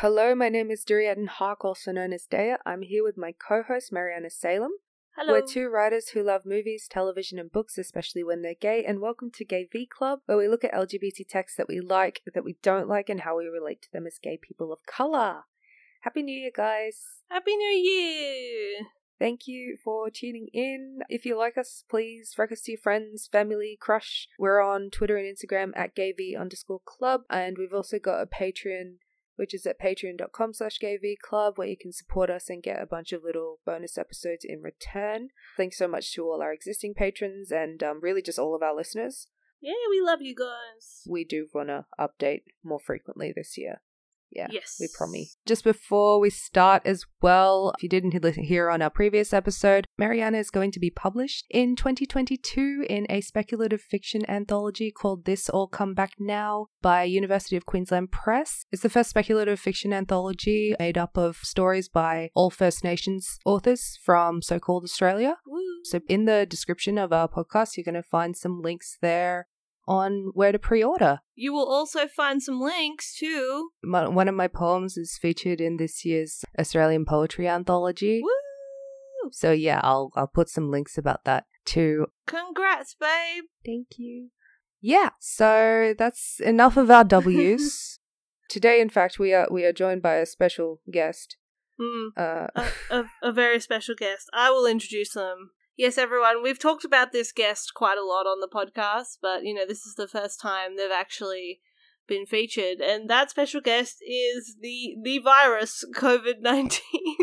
Hello, my name is Durian Hark, also known as Daya. I'm here with my co-host Mariana Salem. Hello. We're two writers who love movies, television, and books, especially when they're gay, and welcome to Gay V Club, where we look at LGBT texts that we like, that we don't like, and how we relate to them as gay people of color. Happy New Year, guys! Happy New Year! Thank you for tuning in. If you like us, please rec us to your friends, family, crush. We're on Twitter and Instagram at gayv underscore club, and we've also got a Patreon, which is at patreon.com slash gayvclub, where you can support us and get a bunch of little bonus episodes in return. Thanks so much to all our existing patrons and um, really just all of our listeners. Yeah, we love you guys. We do want to update more frequently this year. Yeah. Yes. We promise. Just before we start as well, if you didn't here on our previous episode, Mariana is going to be published in 2022 in a speculative fiction anthology called This All Come Back Now by University of Queensland Press. It's the first speculative fiction anthology made up of stories by all First Nations authors from so-called Australia. Woo. So in the description of our podcast, you're going to find some links there on where to pre-order. You will also find some links to. My, one of my poems is featured in this year's Australian Poetry Anthology. Woo! So yeah, I'll I'll put some links about that too. Congrats, babe! Thank you. Yeah, so that's enough of our W's. Today, in fact, we are we are joined by a special guest. Mm, Uh, a, a, a very special guest. I will introduce them. Yes, everyone, we've talked about this guest quite a lot on the podcast, but you know, this is the first time they've actually been featured, and that special guest is the the virus COVID nineteen.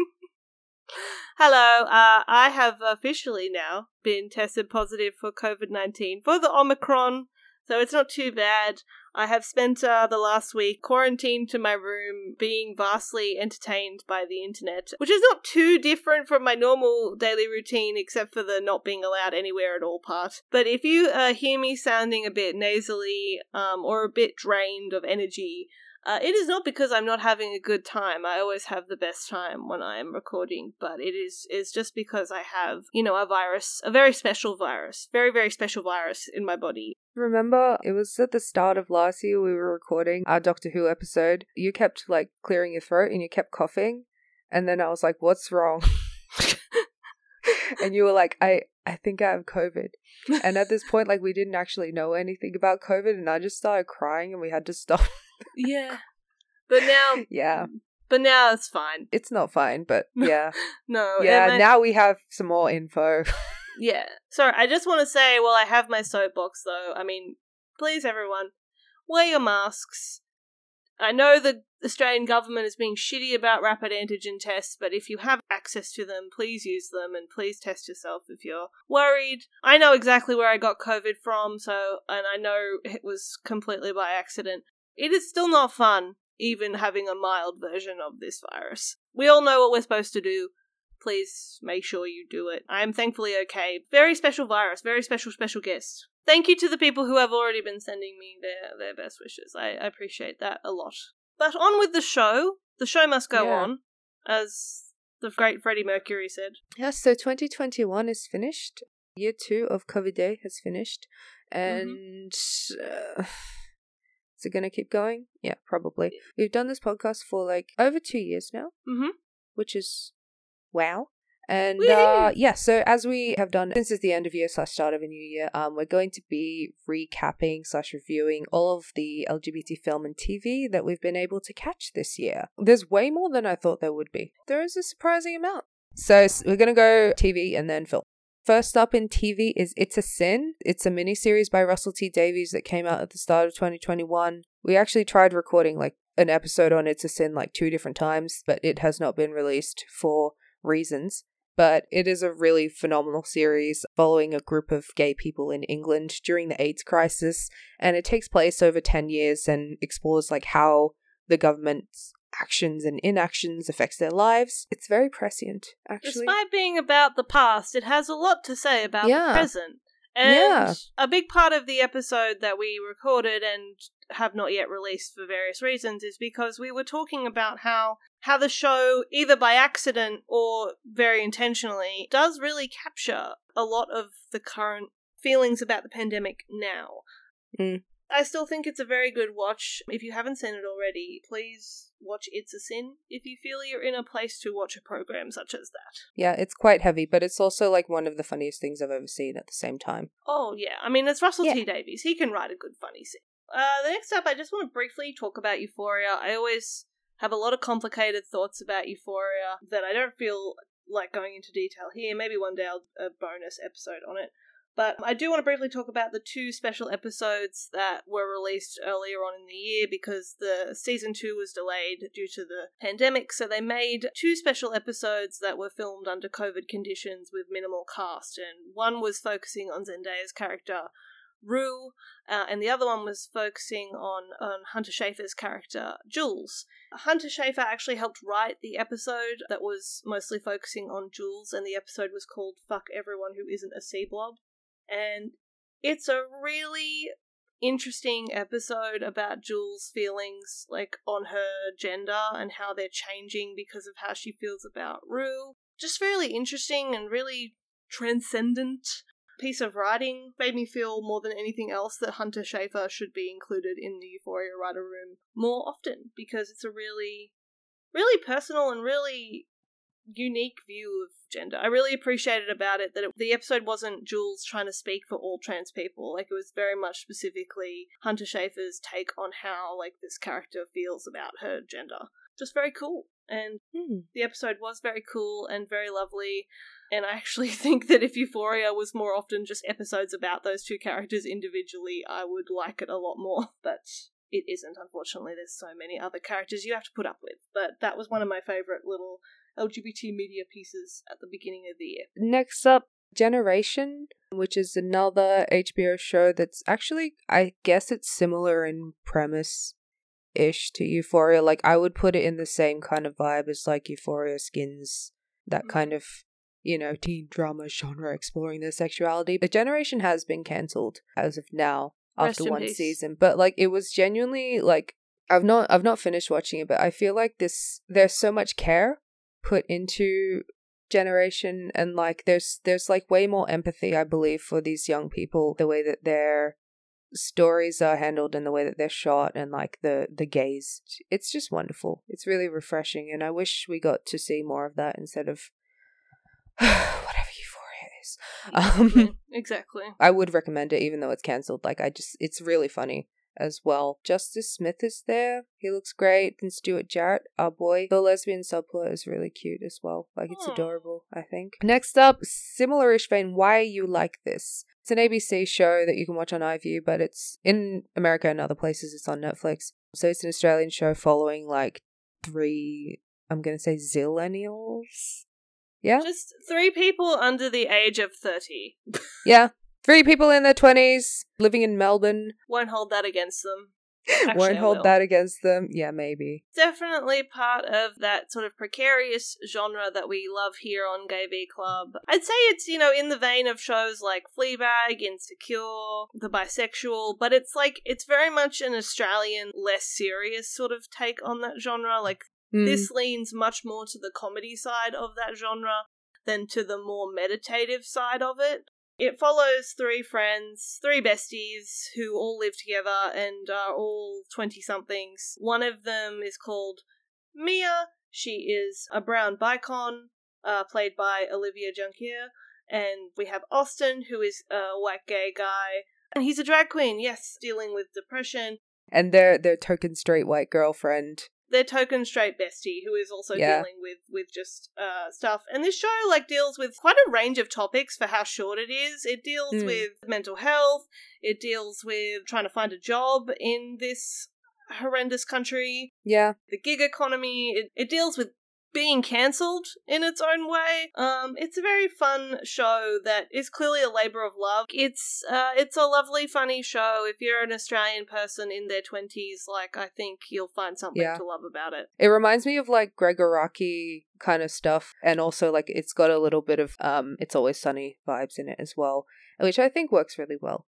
Hello, uh, I have officially now been tested positive for COVID nineteen for the Omicron, so it's not too bad. I have spent uh, the last week quarantined to my room, being vastly entertained by the internet, which is not too different from my normal daily routine, except for the not being allowed anywhere at all part. But if you uh, hear me sounding a bit nasally um, or a bit drained of energy, uh, it is not because I'm not having a good time. I always have the best time when I am recording, but it is is just because I have, you know, a virus, a very special virus, very very special virus in my body. remember, it was at the start of last year we were recording our Doctor Who episode. You kept like clearing your throat and you kept coughing, and then I was like, "What's wrong?" and you were like, "I I think I have COVID." And at this point, like we didn't actually know anything about COVID, and I just started crying, and we had to stop. yeah, but now, yeah, but now it's fine. it's not fine, but yeah, No, yeah. I- Now we have some more info. Yeah. Sorry, I just want to say, while I have my soapbox, though, I mean, please, everyone, wear your masks. I know the Australian government is being shitty about rapid antigen tests, but if you have access to them, please use them and please test yourself if you're worried. I know exactly where I got COVID from, so, and I know it was completely by accident. It is still not fun, even having a mild version of this virus. We all know what we're supposed to do please make sure you do it. I am thankfully okay. Very special virus, very special, special guest. Thank you to the people who have already been sending me their, their best wishes. I, I appreciate that a lot. But on with the show. The show must go Yeah. on, as the great Freddie Mercury said. Yeah, so 2021 is finished. Year two of COVID Day has finished. Mm-hmm. And uh, is it going to keep going? Yeah, probably. We've done this podcast for like over two years now, Mm-hmm. which is wow. And uh, yeah, so as we have done since it's the end of year slash start of a new year, um, we're going to be recapping slash reviewing all of the LGBT film and TV that we've been able to catch this year. There's way more than I thought there would be. There is a surprising amount. So we're gonna go TV and then film. First up in TV is It's a Sin. It's a miniseries by Russell T Davies that came out at the start of 2021. We actually tried recording like an episode on It's a Sin like two different times, but it has not been released for reasons. But it is a really phenomenal series following a group of gay people in England during the AIDS crisis, and it takes place over 10 years and explores like how the government's actions and inactions affects their lives. It's very prescient, actually. Despite being about the past, it has a lot to say about Yeah. the present. And Yeah. a big part of the episode that we recorded and have not yet released for various reasons is because we were talking about how how the show either by accident or very intentionally does really capture a lot of the current feelings about the pandemic now. Mm. I still think it's a very good watch. If you haven't seen it already, please watch It's a Sin if you feel you're in a place to watch a program such as that. Yeah, it's quite heavy, but it's also like one of the funniest things I've ever seen at the same time. Oh, yeah. I mean, it's Russell Yeah. T Davies. He can write a good funny scene. Uh, the next up, I just want to briefly talk about Euphoria. I always have a lot of complicated thoughts about Euphoria that I don't feel like going into detail here. Maybe one day I'll a bonus episode on it. But I do want to briefly talk about the two special episodes that were released earlier on in the year because the season two was delayed due to the pandemic. So they made two special episodes that were filmed under COVID conditions with minimal cast. And one was focusing on Zendaya's character, Rue, uh, and the other one was focusing on, on Hunter Schafer's character, Jules. Hunter Schafer actually helped write the episode that was mostly focusing on Jules, and the episode was called Fuck Everyone Who Isn't a Sea Blob. And it's a really interesting episode about Jules' feelings, like on her gender and how they're changing because of how she feels about Rue. Just really interesting and really transcendent piece of writing. Made me feel more than anything else that Hunter Schafer should be included in the Euphoria writer room more often because it's a really, really personal and really unique view of gender. I really appreciated about it that it, the episode wasn't Jules trying to speak for all trans people. Like it was very much specifically Hunter Schafer's take on how like this character feels about her gender. Just very cool. And Hmm. the episode was very cool and very lovely. And I actually think that if Euphoria was more often just episodes about those two characters individually, I would like it a lot more. But it isn't, unfortunately. There's so many other characters you have to put up with. But that was one of my favourite little LGBT media pieces at the beginning of the year. Next up, Generation, which is another HBO show that's actually, I guess it's similar in premise ish to Euphoria. Like, I would put it in the same kind of vibe as like Euphoria Skins, that mm-hmm. kind of, you know, teen drama genre exploring their sexuality. But Generation has been cancelled as of now after one peace. season. But like, it was genuinely like, I've not, I've not finished watching it, but I feel like this, there's so much care put into generation and like there's there's like way more empathy i believe for these young people the way that their stories are handled and the way that they're shot and like the the gaze. It's just wonderful. It's really refreshing and i wish we got to see more of that instead of whatever euphoria is. Um exactly. i would recommend it even though it's cancelled like i just it's really funny as well. Justice Smith is there. He looks great. And Stewart-Jarrett, our boy. The lesbian subplot is really cute as well. Like, it's adorable, I think. Next up, similar-ish vein, Why Are You Like This? It's an ABC show that you can watch on iView, but it's in America and other places. It's on Netflix. So it's an Australian show following, like, three, I'm going to say zillennials? Yeah? Just three people under the age of 30. Yeah. Three people in their 20s living in Melbourne. Won't hold that against them. Actually, Won't hold that against them. Yeah, maybe. Definitely part of that sort of precarious genre that we love here on Gay V Club. I'd say it's, you know, in the vein of shows like Fleabag, Insecure, The Bisexual, but it's like, it's very much an Australian, less serious sort of take on that genre. Like, Mm. this leans much more to the comedy side of that genre than to the more meditative side of it. It follows three friends, three besties who all live together and are all 20 somethings. One of them is called Mia. She is a brown bicon, uh, played by Olivia Junkeer. And we have Austin, who is a white gay guy. And he's a drag queen, yes, dealing with depression. and their their token straight white girlfriend. Their token straight bestie who is also Yeah. dealing with with just uh stuff. And this show like deals with quite a range of topics for how short it is. It deals Mm. with mental health. It deals with trying to find a job in this horrendous country. Yeah, the gig economy. It, it deals with being cancelled in its own way um it's a very fun show that is clearly a labor of love it's uh it's a lovely funny show if you're an australian person in their 20s like i think you'll find something Yeah. to love about it it reminds me of like Gregg Araki kind of stuff, and also like it's got a little bit of um, it's always sunny vibes in it as well, which I think works really well.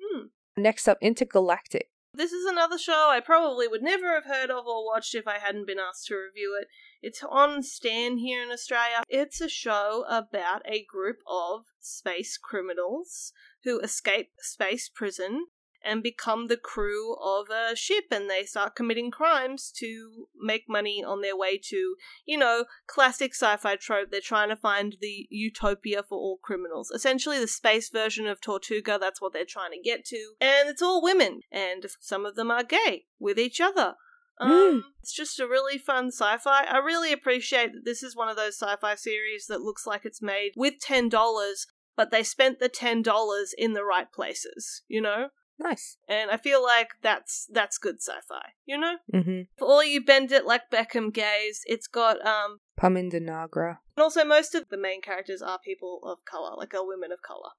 Hmm. Next up, Intergalactic. This is another show I probably would never have heard of or watched if I hadn't been asked to review it. It's on Stan here in Australia. It's a show about a group of space criminals who escape space prison and become the crew of a ship and they start committing crimes to make money on their way to, you know, classic sci fi trope. They're trying to find the utopia for all criminals. Essentially, the space version of Tortuga, that's what they're trying to get to. And it's all women, and some of them are gay with each other. Um, Mm. It's just a really fun sci fi. I really appreciate that this is one of those sci fi series that looks like it's made with $10, but they spent the $10 in the right places, you know? Nice. And I feel like that's that's good sci-fi, you know. Mm-hmm. For all you bend it like Beckham gays, it's got um, Parminder Nagra. and also most of the main characters are people of color, like are women of color.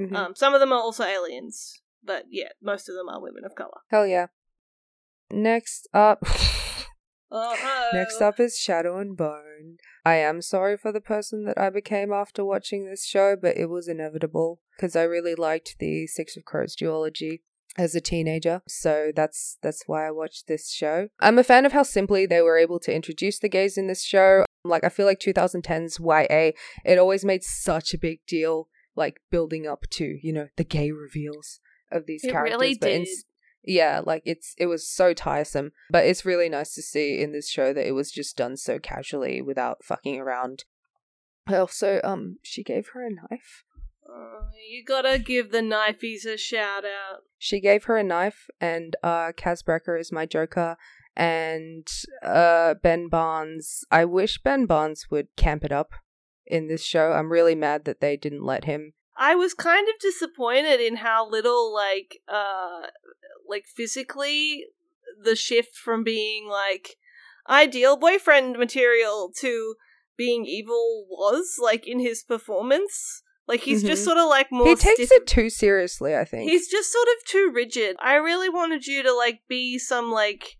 Mhm. Um, some of them are also aliens, but yeah, most of them are women of color. Hell yeah. Next up. Oh! Next up is Shadow and Bone. I am sorry for the person that I became after watching this show, but it was inevitable because I really liked the Six of Crows duology as a teenager. So that's that's why I watched this show. I'm a fan of how simply they were able to introduce the gays in this show. Like I feel like 2010's YA, it always made such a big deal like building up to, you know, the gay reveals of these It characters. really but did. Yeah, like it's it was so tiresome, but it's really nice to see in this show that it was just done so casually without fucking around. Also, um, she gave her a knife. Oh, you gotta give the knifies a shout out. She gave her a knife, and uh, Kaz Brekker is my Joker, and uh, Ben Barnes. I wish Ben Barnes would camp it up in this show. I'm really mad that they didn't let him. I was kind of disappointed in how little like uh like physically the shift from being like ideal boyfriend material to being evil was like in his performance. Like he's just Mhm. sort of like more he takes stiff- it too seriously. I think. He's just sort of too rigid. I really wanted you to like be some like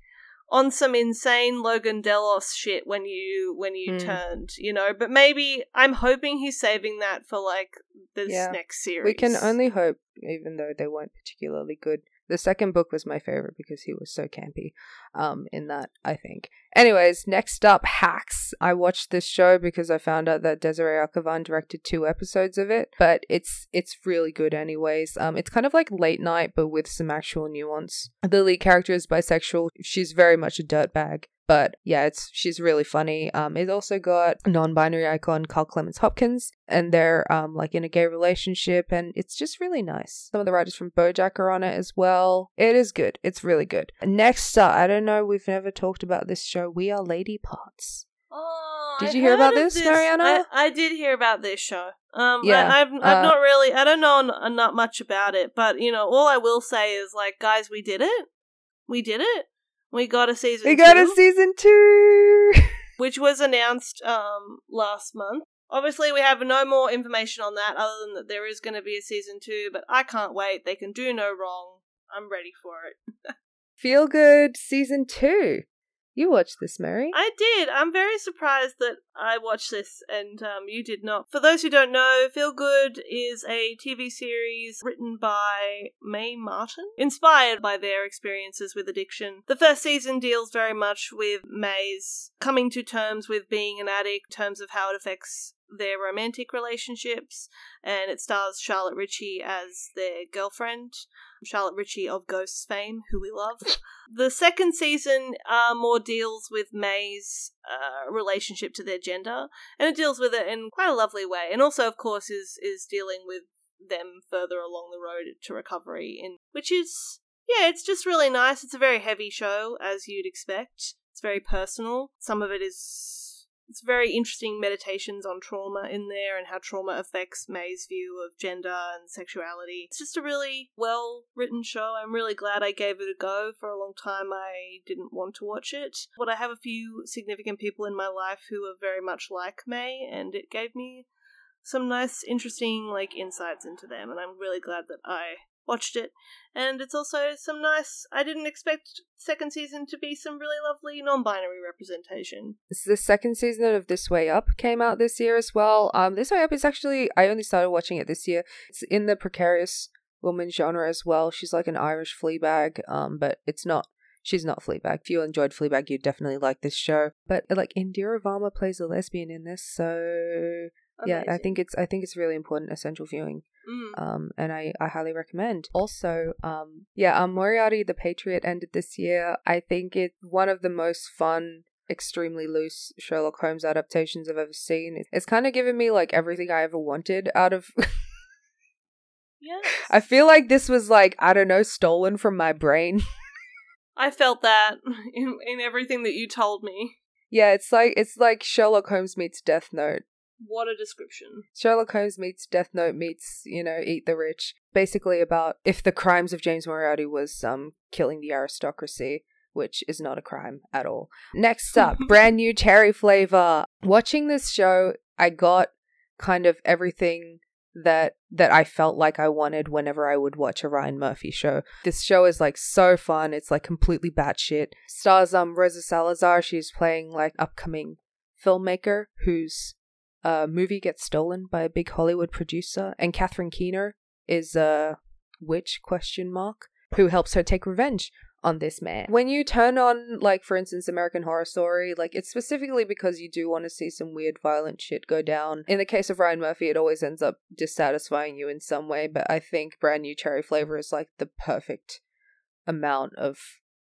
on some insane Logan Delos shit when you when you Hmm. turned, you know. But maybe I'm hoping he's saving that for like this Yeah. next series. We can only hope, even though they weren't particularly good. The second book was my favorite because he was so campy um, in that, I think. Anyways, next up, Hacks. I watched this show because I found out that Desiree Akhavan directed two episodes of it, but it's it's really good anyways. Um, it's kind of like late night, but with some actual nuance. The lead character is bisexual. She's very much a dirtbag. But yeah, it's she's really funny. Um, it also got non-binary icon Carl Clemons-Hopkins, and they're um like in a gay relationship, and it's just really nice. Some of the writers from BoJack are on it as well. It is good. It's really good. Next up, I don't know. We've never talked about this show. We are Lady Parts. Oh, Did I've you hear about of this, Mariana? I, I did hear about this show. Um, Yeah, I, I've I've uh, not really. I don't know n- not much about it, but you know, all I will say is like, guys, we did it. We did it. We got a season. We got two. a season two. which was announced um last month. Obviously, we have no more information on that other than that there is going to be a season two, but I can't wait. They can do no wrong. I'm ready for it. Feel good season two. You watched this, Mary? I did. I'm very surprised that I watched this and um, you did not. For those who don't know, Feel Good is a TV series written by Mae Martin, inspired by their experiences with addiction. The first season deals very much with Mae's coming to terms with being an addict, terms of how it affects their romantic relationships, and it stars Charlotte Ritchie as their girlfriend. Charlotte Ritchie of Ghosts fame, who we love. The second season uh, more deals with Mae's uh, relationship to their gender, and it deals with it in quite a lovely way. And also, of course, is is dealing with them further along the road to recovery, in which is yeah, it's just really nice. It's a very heavy show, as you'd expect. It's very personal. Some of it is it's very interesting meditations on trauma in there and how trauma affects Mae's view of gender and sexuality. It's just a really well written show. I'm really glad I gave it a go. For a long time, I didn't want to watch it, but I have a few significant people in my life who are very much like May, and it gave me some nice, interesting like insights into them, and I'm really glad that I watched it. And it's also some nice. I didn't expect second season to be some really lovely non-binary representation. This the second season of This Way Up came out this year as well. Um, This Way Up is actually I only started watching it this year. It's in the precarious woman genre as well. She's like an Irish Fleabag, um, but it's not. She's not Fleabag. If you enjoyed Fleabag, you'd definitely like this show. But like Indira Varma plays a lesbian in this, so yeah, I think it's I think it's really important essential viewing Mm. um, and I, I highly recommend. Also, um, yeah, um, Moriarty the Patriot ended this year. I think it's one of the most fun, extremely loose Sherlock Holmes adaptations I've ever seen. It's kind of given me like everything I ever wanted out of. Yes. I feel like this was like I don't know, stolen from my brain. I felt that in, in everything that you told me. yeah, it's like it's like Sherlock Holmes meets Death Note. What a description. Sherlock Holmes meets Death Note meets, you know, Eat the Rich. Basically about if the crimes of James Moriarty was um killing the aristocracy, which is not a crime at all. Next up, brand new cherry flavor. Watching this show, I got kind of everything that that I felt like I wanted whenever I would watch a Ryan Murphy show. This show is like so fun. It's like completely batshit. Stars um Rosa Salazar. She's playing like upcoming filmmaker whose uh movie gets stolen by a big Hollywood producer, and Catherine Keener is a witch question mark who helps her take revenge on this man. When you turn on, like, for instance, American Horror Story, like, it's specifically because you do want to see some weird, violent shit go down. In the case of Ryan Murphy, it always ends up dissatisfying you in some way, but I think Brand New Cherry Flavor is, like, the perfect amount of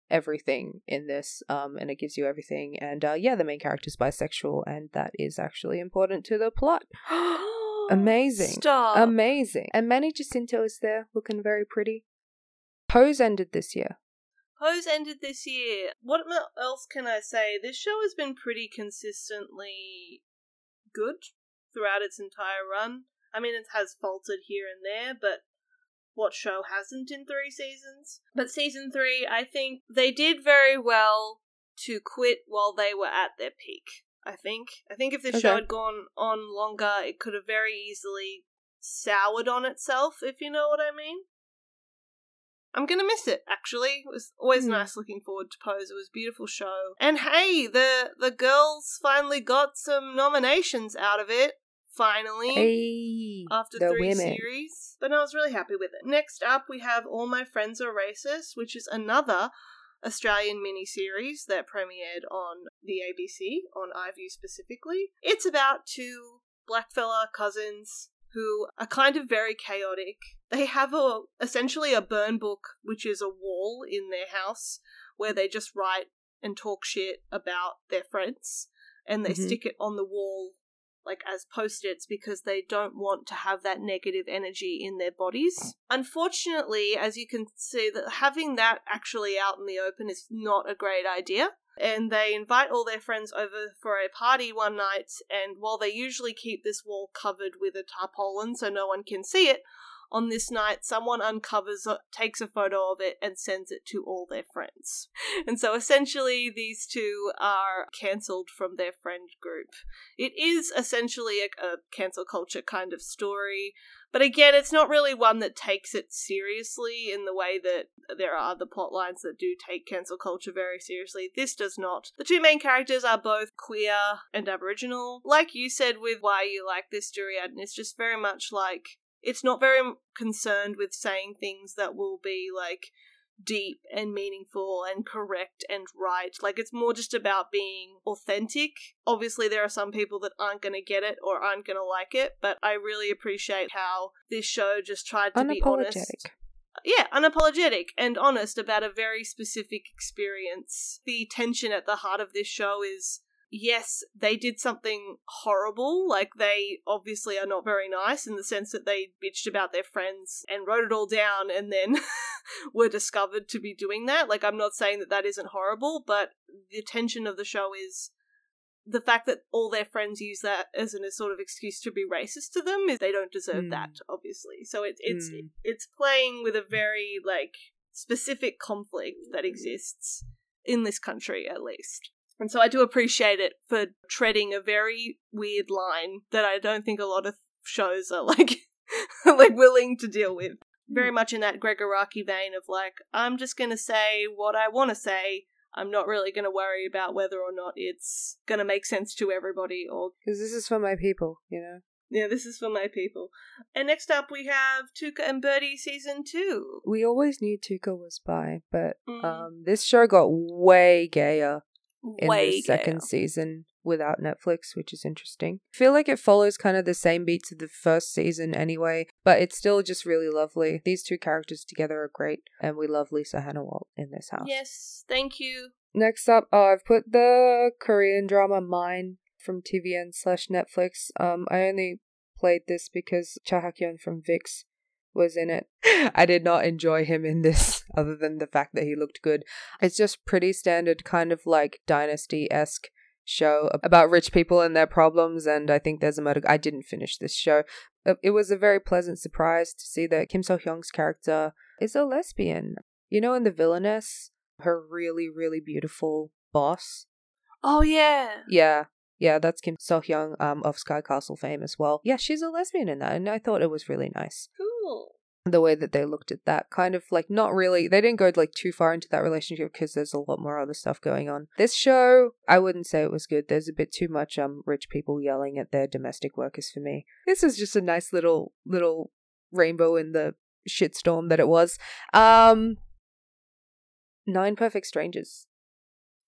everything in this um and it gives you everything and uh yeah the main character is bisexual and that is actually important to the plot Amazing. Stop. amazing and manny jacinto is there looking very pretty pose ended this year Pose ended this year. What else can I say? This show has been pretty consistently good throughout its entire run. I mean, it has faltered here and there, but what show hasn't in three seasons? But season three, I think they did very well to quit while they were at their peak. I think. I think if this show had gone on longer, it could have very easily soured on itself, if you know what I mean. I'm gonna miss it. Actually, it was always Hmm. nice looking forward to Pose. It was a beautiful show, and hey, the the girls finally got some nominations out of it. Finally, hey after the three women series. But I was really happy with it. Next up, we have All My Friends Are Racist, which is another Australian miniseries that premiered on the ABC, on iView specifically. It's about two blackfella cousins who are kind of very chaotic. They have a essentially a burn book, which is a wall in their house where they just write and talk shit about their friends and they Mhm. stick it on the wall like as post-its because they don't want to have that negative energy in their bodies. Unfortunately, as you can see that having that actually out in the open is not a great idea. And they invite all their friends over for a party one night, and while they usually keep this wall covered with a tarpaulin so no one can see it, on this night someone uncovers it, takes a photo of it, and sends it to all their friends. And so essentially, these two are cancelled from their friend group. It is essentially a, a cancel culture kind of story, but again, it's not really one that takes it seriously in the way that there are other plot lines that do take cancel culture very seriously. This does not. The two main characters are both queer and Aboriginal. Like you said with why you like this, Duriadin, it's just very much like it's not very concerned with saying things that will be like deep and meaningful and correct and right. Like it's more just about being authentic. Obviously, there are some people that aren't going to get it or aren't going to like it, but I really appreciate how this show just tried to be honest. Yeah, unapologetic and honest about a very specific experience. The tension at the heart of this show is yes, they did something horrible. Like, they obviously are not very nice in the sense that they bitched about their friends and wrote it all down and then were discovered to be doing that. Like, I'm not saying that that isn't horrible, but the tension of the show is the fact that all their friends use that as an, a sort of excuse to be racist to them is they don't deserve Mm. that, obviously. So it, it's Mm. it's playing with a very like specific conflict that exists in this country at least. And so I do appreciate it for treading a very weird line that I don't think a lot of shows are like like willing to deal with. Very much in that Gregg Araki vein of like, I'm just gonna say what I wanna say. I'm not really gonna worry about whether or not it's gonna make sense to everybody or because this is for my people you know yeah, this is for my people. And next up we have Tuca and Birdie season two. we always knew Tuca was bi, but Mm. um, this show got way gayer in Way the second season without Netflix, which is interesting. I feel like it follows kind of the same beats of the first season anyway, but it's still just really lovely. These two characters together are great, and we love Lisa Hanawalt in this house. Yes, thank you. Next up, uh, I've put the Korean drama Mine from TVN slash Netflix. Um, I only played this because Cha Hak-yeon from VIXX was in it. I did not enjoy him in this, other than the fact that he looked good. It's just pretty standard, kind of like Dynasty esque show about rich people and their problems. And I think there's a murder. I didn't finish this show. Uh, It was a very pleasant surprise to see that Kim Seo-hyung's character is a lesbian. You know, in The Villainess, her really, really beautiful boss. Oh yeah. Yeah. Yeah, that's Kim Seo-hyung um, of Sky Castle fame as well. Yeah, she's a lesbian in that, and I thought it was really nice Cool. The way that they looked at that kind of like not really they didn't go like too far into that relationship because there's a lot more other stuff going on. This show i wouldn't say it was good. There's a bit too much um rich people yelling at their domestic workers for me. This is just a nice little little rainbow in the shitstorm that it was. Um nine perfect strangers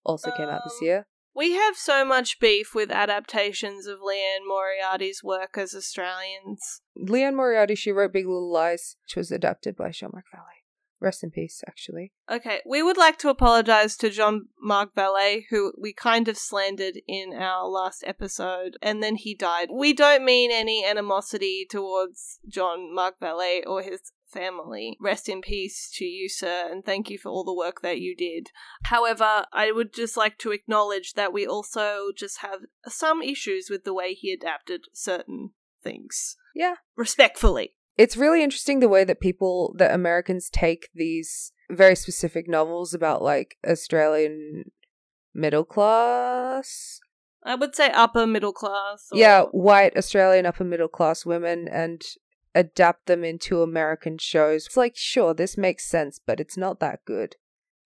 also came out this Um, year We have so much beef with adaptations of Liane Moriarty's work as Australians. liane moriarty she wrote big little lies which was adapted by jean-marc vallée rest in peace actually Okay, we would like to apologize to John Mark Ballet, who we kind of slandered in our last episode, and then he died. We don't mean any animosity towards Jean-Marc Vallée or his family. Rest in peace to you, sir, and thank you for all the work that you did. However, I would just like to acknowledge that we also just have some issues with the way he adapted certain things. yeah Respectfully. it's really interesting the way that people that Americans take these very specific novels about like Australian middle class. I would say upper middle class. or- Yeah, white Australian upper middle class women and adapt them into American shows. It's like sure, this makes sense, but it's not that good.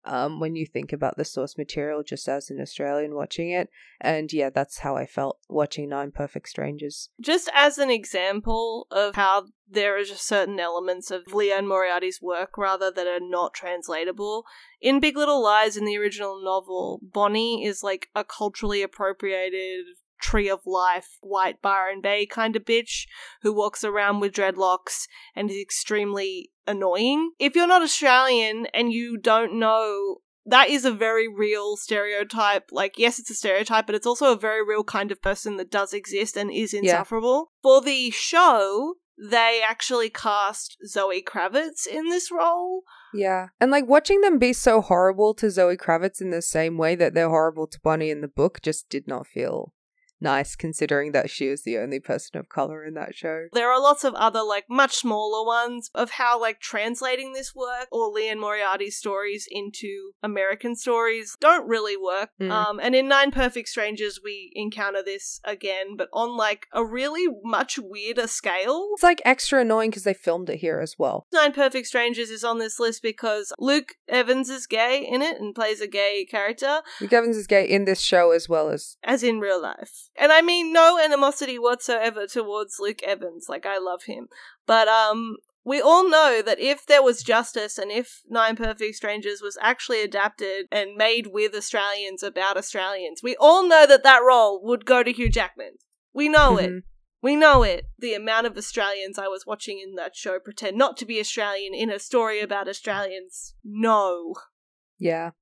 Um, when you think about the source material just as an Australian watching it. And yeah, that's how I felt watching Nine Perfect Strangers. just as an example of how there are just certain elements of Liane Moriarty's work rather that are not translatable. In Big Little Lies in the original novel, Bonnie is like a culturally appropriated tree of life, white Byron Bay kind of bitch who walks around with dreadlocks and is extremely annoying. If you're not Australian and you don't know that is a very real stereotype. Like, yes, it's a stereotype, but it's also a very real kind of person that does exist and is insufferable. For the show, they actually cast Zoe Kravitz in this role. Yeah. And like watching them be so horrible to Zoe Kravitz in the same way that they're horrible to Bonnie in the book just did not feel nice considering that she was the only person of color in that show. There are lots of other, like, much smaller ones of how, like, translating this work or Liane Moriarty's stories into American stories don't really work. Mm. Um, and in Nine Perfect Strangers, we encounter this again, but on, like, a really much weirder scale. It's like extra annoying because they filmed it here as well. Nine Perfect Strangers is on this list because Luke Evans is gay in it and plays a gay character, Luke Evans is gay in this show as well as as in real life. And I mean no animosity whatsoever towards Luke Evans. Like I love him. But um we all know that if there was justice and if Nine Perfect Strangers was actually adapted and made with Australians about Australians, we all know that that role would go to Hugh Jackman. We know it. Mhm. We know it. The amount of Australians I was watching in that show pretend not to be Australian in a story about Australians. No. Yeah.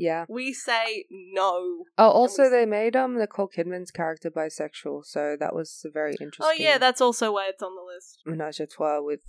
Yeah. We say no. Oh, also they made um Nicole Kidman's character bisexual, so that was very interesting. Oh yeah, that's also why it's on the list. menage a trois with.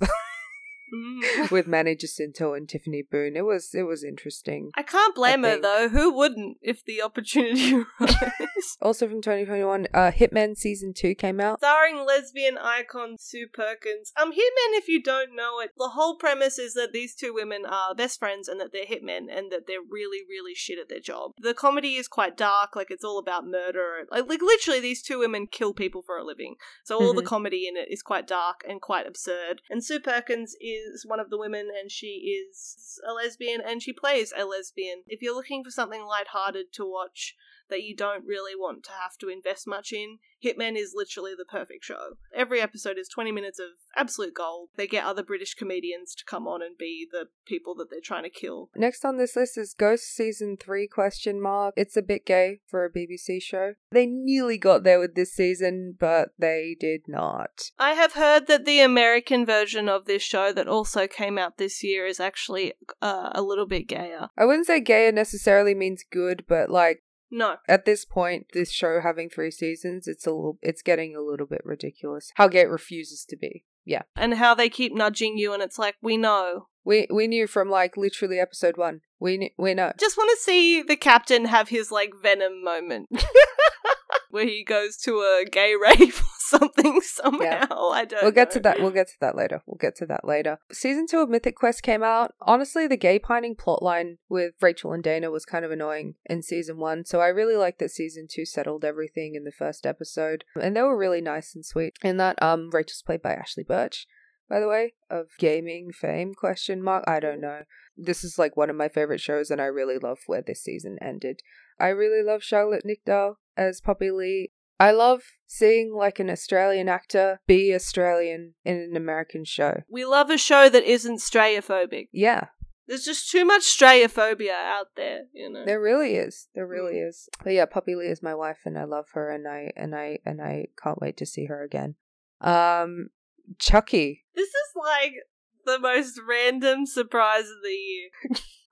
With Manny Jacinto and Tiffany Boone. It was it was interesting. I can't blame her though. Who wouldn't if the opportunity arose? Also from 2021, uh, Hitmen season two came out. Starring lesbian icon Sue Perkins. Um, hitmen, if you don't know it, the whole premise is that these two women are best friends and that they're hitmen and that they're really, really shit at their job. The comedy is quite dark, like it's all about murder. Like, like literally, these two women kill people for a living. So all the Mhm. comedy in it is quite dark and quite absurd. And Sue Perkins is one of the women, and she is a lesbian, and she plays a lesbian. If you're looking for something lighthearted to watch, that you don't really want to have to invest much in, Hitmen is literally the perfect show. Every episode is 20 minutes of absolute gold. They get other British comedians to come on and be the people that they're trying to kill. Next on this list is Ghost season 3 question mark. It's a bit gay for a BBC show. They nearly got there with this season, but they did not. I have heard that the American version of this show that also came out this year is actually uh, a little bit gayer. I wouldn't say gayer necessarily means good, but like No. at this point, this show having three seasons, it's a little, it's getting a little bit ridiculous. How gay refuses to be. Yeah, And how they keep nudging you, and it's like, we know. we we knew from like literally episode one. We kn- we know. Just want to see the captain have his like venom moment. Where he goes to a gay rave or something somehow. I don't We'll get know. to that. We'll get to that later. We'll get to that later. Season two of Mythic Quest came out. Honestly, the gay pining plotline with Rachel and Dana was kind of annoying in season one, so I really like that season two settled everything in the first episode, and they were really nice and sweet. In that, um, Rachel's played by Ashly Burch, by the way, of gaming fame? Question mark. I don't know. This is like one of my favorite shows, and I really love where this season ended. I really love Charlotte Nicdao as Poppy Li. I love seeing like an Australian actor be Australian in an American show. We love a show that isn't strayophobic. Yeah, There's just too much strayophobia out there, you know. there really is. There really is. But yeah, Poppy Li is my wife, and I love her, and I and I and I can't wait to see her again. Um, Chucky. This is like the most random surprise of the year.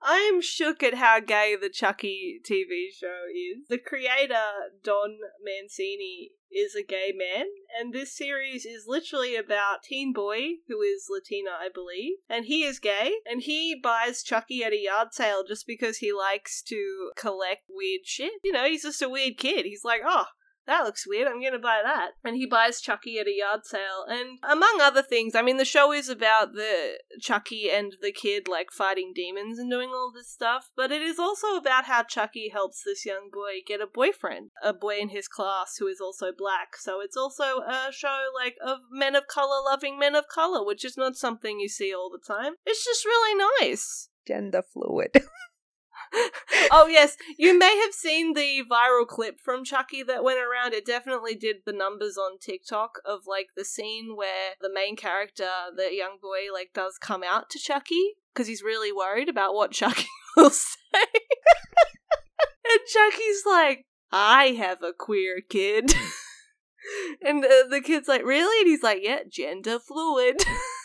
I am shook at how gay the Chucky TV show is. The creator, Don Mancini, is a gay man, and this series is literally about teen boy who is Latina, I believe, and he is gay, and he buys Chucky at a yard sale just because he likes to collect weird shit. You know, he's just a weird kid. He's like, oh, that looks weird. I'm going to buy that. And he buys Chucky at a yard sale. And among other things, I mean, the show is about the Chucky and the kid like fighting demons and doing all this stuff, but it is also about how Chucky helps this young boy get a boyfriend, a boy in his class who is also black. So it's also a show like of men of color loving men of color, which is not something you see all the time. It's just really nice. Gender fluid. oh yes, you may have seen the viral clip from Chucky that went around. It definitely did the numbers on TikTok of like the scene where the main character, the young boy, like does come out to Chucky because he's really worried about what Chucky will say. and Chucky's like, "I have a queer kid." And uh, the kid's like, really? And he's like, yeah, gender fluid.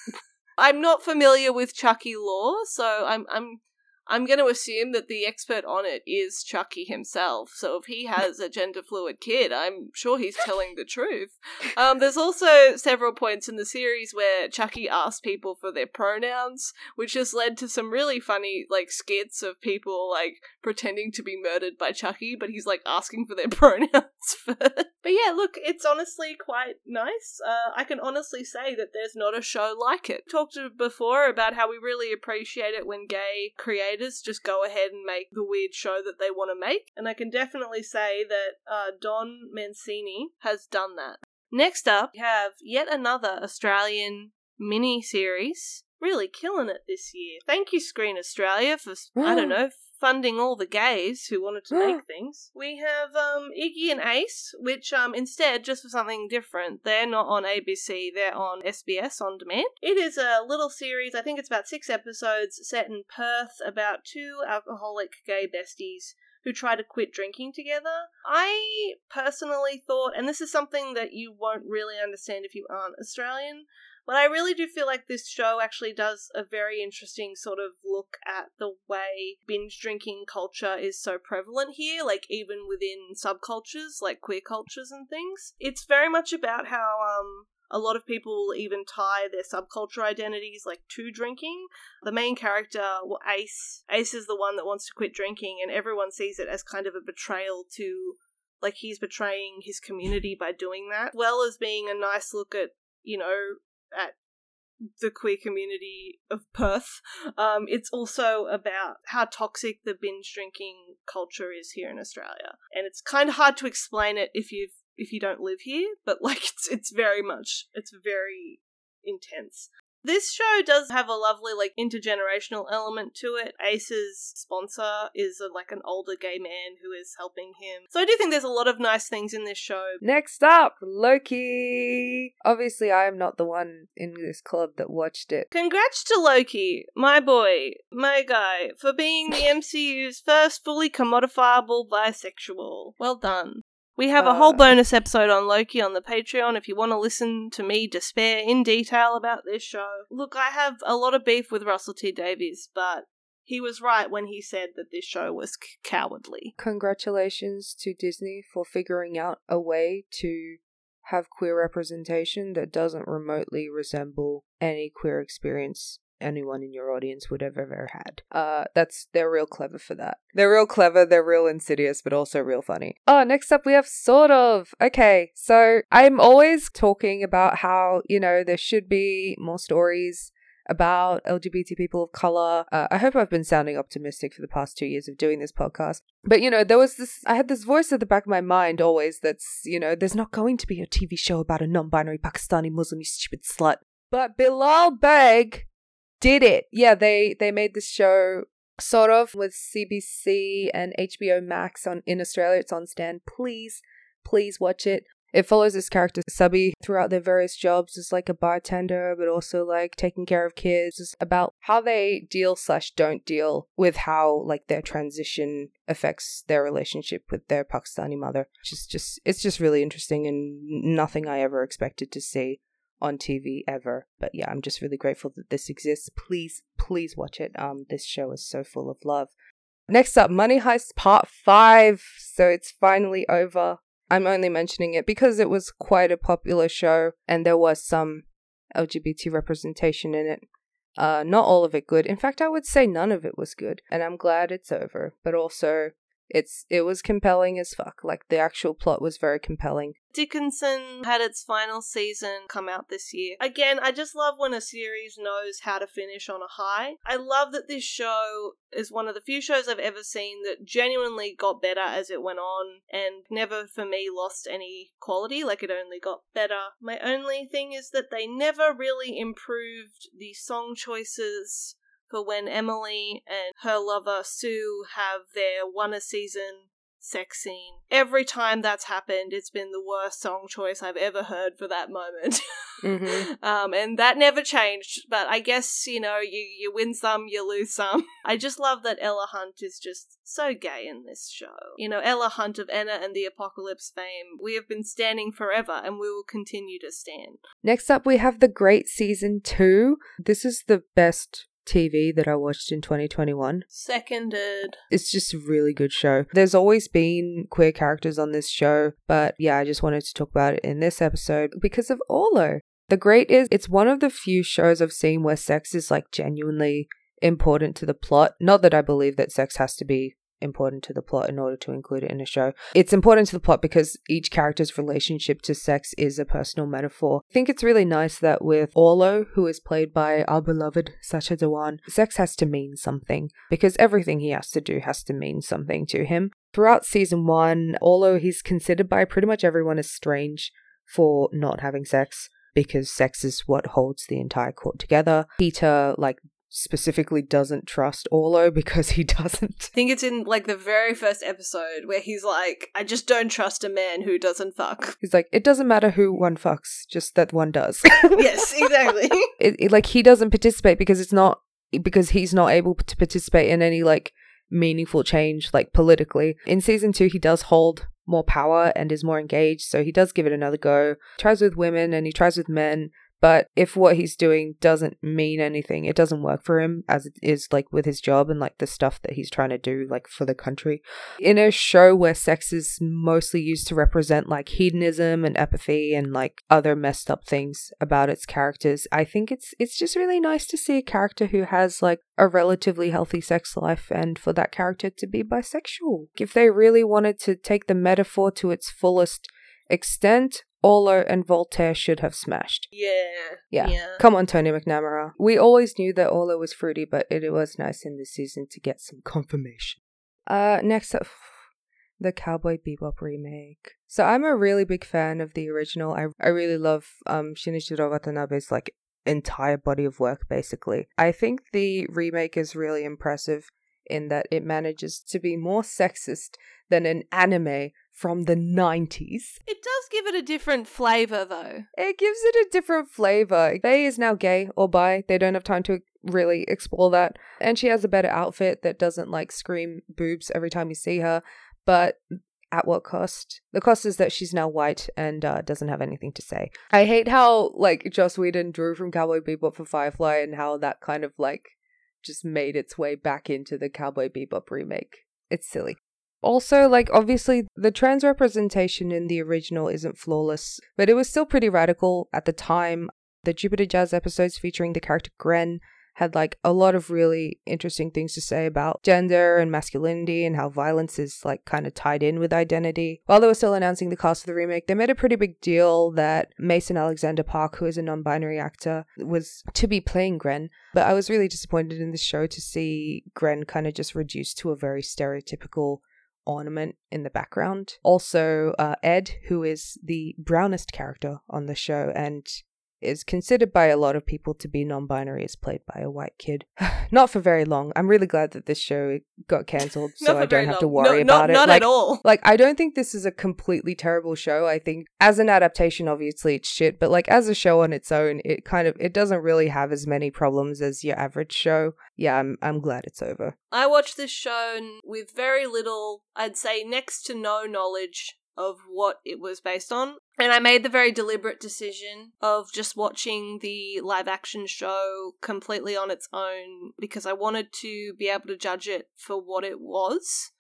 I'm not familiar with Chucky law, so I'm I'm I'm going to assume that the expert on it is Chucky himself. So if he has a gender fluid kid, I'm sure he's telling the truth. Um, there's also several points in the series where Chucky asks people for their pronouns, which has led to some really funny like skits of people like pretending to be murdered by Chucky, but he's like asking for their pronouns first. But yeah, look, it's honestly quite nice. Uh, I can honestly say that there's not a show like it. Talked before about how we really appreciate it when gay creators just go ahead and make the weird show that they want to make, and I can definitely say that uh, Don Mancini has done that. Next up, we have yet another Australian mini series. Really killing it this year. Thank you, Screen Australia, for I don't know funding all the gays who wanted to make things. We have um Iggy and Ace, which um instead just for something different. They're not on ABC, they're on SBS on demand. It is a little series, I think it's about 6 episodes set in Perth about two alcoholic gay besties who try to quit drinking together. I personally thought, and this is something that you won't really understand if you aren't Australian, but I really do feel like this show actually does a very interesting sort of look at the way binge drinking culture is so prevalent here, like even within subcultures, like queer cultures and things. It's very much about how, um, a lot of people will even tie their subculture identities like to drinking. The main character, well, Ace, Ace is the one that wants to quit drinking, and everyone sees it as kind of a betrayal to, like, he's betraying his community by doing that, as well as being a nice look at, you know, at the queer community of Perth. Um, it's also about how toxic the binge drinking culture is here in Australia, and it's kind of hard to explain it if you've if you don't live here. But like, it's it's very much it's very intense. This show does have a lovely like intergenerational element to it. Ace's sponsor is a, like an older gay man who is helping him. So I do think there's a lot of nice things in this show. Next up, Loki. Obviously, I am not the one in this club that watched it. Congrats to Loki, my boy, my guy, for being the MCU's first fully commodifiable bisexual. Well done. We have a whole Uh. bonus episode on Loki on the Patreon if you want to listen to me despair in detail about this show. Look, I have a lot of beef with Russell T Davies, but he was right when he said that this show was c- cowardly. Congratulations to Disney for figuring out a way to have queer representation that doesn't remotely resemble any queer experience anyone in your audience would have ever had. Uh that's they're real clever for that. They're real clever, they're real insidious, but also real funny. Oh, next up we have sort of. Okay, so I'm always talking about how, you know, there should be more stories about LGBT people of color. Uh, I hope I've been sounding optimistic for the past two years of doing this podcast. But, you know, there was this, I had this voice at the back of my mind always that's, you know, there's not going to be a TV show about a non binary Pakistani Muslim, you stupid slut. But Bilal Baig did it. Yeah, they, they made this show sort of with CBC and HBO Max on in Australia. It's on Stan. Please, please watch it. It follows this character Sabi throughout their various jobs as like a bartender, but also like taking care of kids. It's about how they deal slash don't deal with how like their transition affects their relationship with their Pakistani mother. It's just, just it's just really interesting and nothing I ever expected to see on TV ever. But yeah, I'm just really grateful that this exists. Please, please watch it. Um, this show is so full of love. Next up, Money Heist Part 5. So it's finally over. I'm only mentioning it because it was quite a popular show and there was some LGBT representation in it. Uh, not all of it good. In fact, I would say none of it was good. And I'm glad it's over. But also, it's it was compelling as fuck. Like the actual plot was very compelling. Dickinson had its final season come out this year. Again, I just love when a series knows how to finish on a high. I love that this show is one of the few shows I've ever seen that genuinely got better as it went on and never for me lost any quality, like it only got better. My only thing is that they never really improved the song choices for when Emily and her lover Sue have their one a season sex scene. Every time that's happened, it's been the worst song choice I've ever heard for that moment. Mhm. um, and that never changed. But I guess you know, you you win some, you lose some. I just love that Ella Hunt is just so gay in this show. You know, Ella Hunt of Anna and the Apocalypse fame. We have been standing forever, and we will continue to stand. Next up, we have The Great Season 2. This is the best TV that I watched in 2021. Seconded. It's just a really good show. There's always been queer characters on this show, but yeah, I just wanted to talk about it in this episode because of Orlo. The Great is, it's one of the few shows I've seen where sex is like genuinely important to the plot. Not that I believe that sex has to be important to the plot in order to include it in a show. It's important to the plot because each character's relationship to sex is a personal metaphor. I think it's really nice that with Orlo, who is played by our beloved Sacha Dhawan, sex has to mean something because everything he has to do has to mean something to him. Throughout season one, Orlo he's considered by pretty much everyone as strange for not having sex because sex is what holds the entire court together. Peter like specifically doesn't trust Orlo because he doesn't I think it's in like the very first episode where he's like, I just don't trust a man who doesn't fuck. He's like, it doesn't matter who one fucks, just that one does. yes, exactly. it, it- like he doesn't participate because it's not because he's not able to participate in any like meaningful change like politically. In season 2 he does hold more power and is more engaged, so he does give it another go. Tries with women and he tries with men, but if what he's doing doesn't mean anything, it doesn't work for him as it is like with his job and like the stuff that he's trying to do like for the country. In a show where sex is mostly used to represent like hedonism and apathy and like other messed up things about its characters, I think it's it's just really nice to see a character who has like a relatively healthy sex life and for that character to be bisexual. If they really wanted to take the metaphor to its fullest extent, Orlo and Voltaire should have smashed. Yeah. Yeah. Yeah. Come on, Tony McNamara. We always knew that Orlo was fruity, but it, it was nice in this season to get some confirmation. Uh, next up, the Cowboy Bebop remake. So I'm a really big fan of the original. I I really love um Shinichiro Watanabe's like entire body of work, basically. I think the remake is really impressive in that it manages to be more sexist than an anime from the 90s. It does give it a different flavor, though. It gives it a different flavor. Faye is now gay or bi. They don't have time to really explore that. And she has a better outfit that doesn't like scream boobs every time you see her. But at what cost? The cost is that she's now white and uh, doesn't have anything to say. I hate how like Joss Whedon drew from Cowboy Bebop for Firefly and how that kind of like just made its way back into the Cowboy Bebop remake. It's silly. Also, like, obviously, the trans representation in the original isn't flawless, but it was still pretty radical at the time. The Jupiter Jazz episodes featuring the character Gren had like a lot of really interesting things to say about gender and masculinity and how violence is like kind of tied in with identity. While they were still announcing the cast of the remake, they made a pretty big deal that Mason Alexander Park, who is a non binary actor, was to be playing Gren. But I was really disappointed in the show to see Gren kind of just reduced to a very stereotypical ornament in the background. Also, uh, Ed, who is the brownest character on the show and is considered by a lot of people to be non-binary is played by a white kid. not for very long. I'm really glad that this show got cancelled so I don't have long. to worry no, about not, it. Not like, at all. Like I don't think this is a completely terrible show. I think as an adaptation obviously it's shit, but like as a show on its own, it kind of it doesn't really have as many problems as your average show. Yeah, I'm I'm glad it's over. I watched this show with very little, I'd say next to no knowledge of what it was based on. And I made the very deliberate decision of just watching the live action show completely on its own because I wanted to be able to judge it for what it was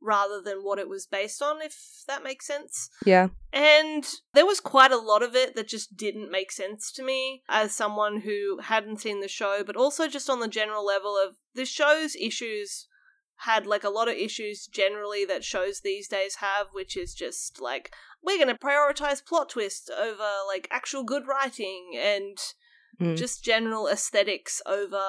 rather than what it was based on, if that makes sense. Yeah. And there was quite a lot of it that just didn't make sense to me as someone who hadn't seen the show, but also just on the general level of the show's issues had like a lot of issues generally that shows these days have, which is just like we're going to prioritize plot twist over like actual good writing and mm. just general aesthetics over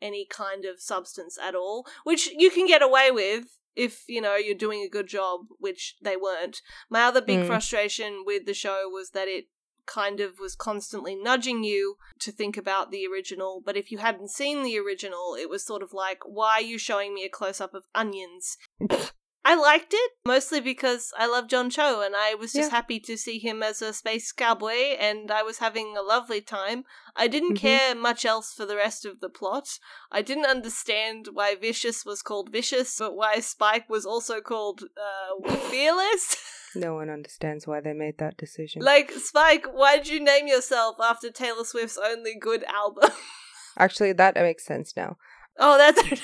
any kind of substance at all, which you can get away with if you know you're doing a good job, which they weren't. My other big mm. frustration with the show was that it kind of was constantly nudging you to think about the original. But if you hadn't seen the original, it was sort of like, why are you showing me a close up of onions? I liked it mostly because I love John Cho and I was just yeah. happy to see him as a space cowboy and I was having a lovely time. I didn't mm-hmm. care much else for the rest of the plot. I didn't understand why Vicious was called Vicious, but why Spike was also called uh, Fearless. no one understands why they made that decision. Like, Spike, why'd you name yourself after Taylor Swift's only good album? Actually, that makes sense now. Oh, that's.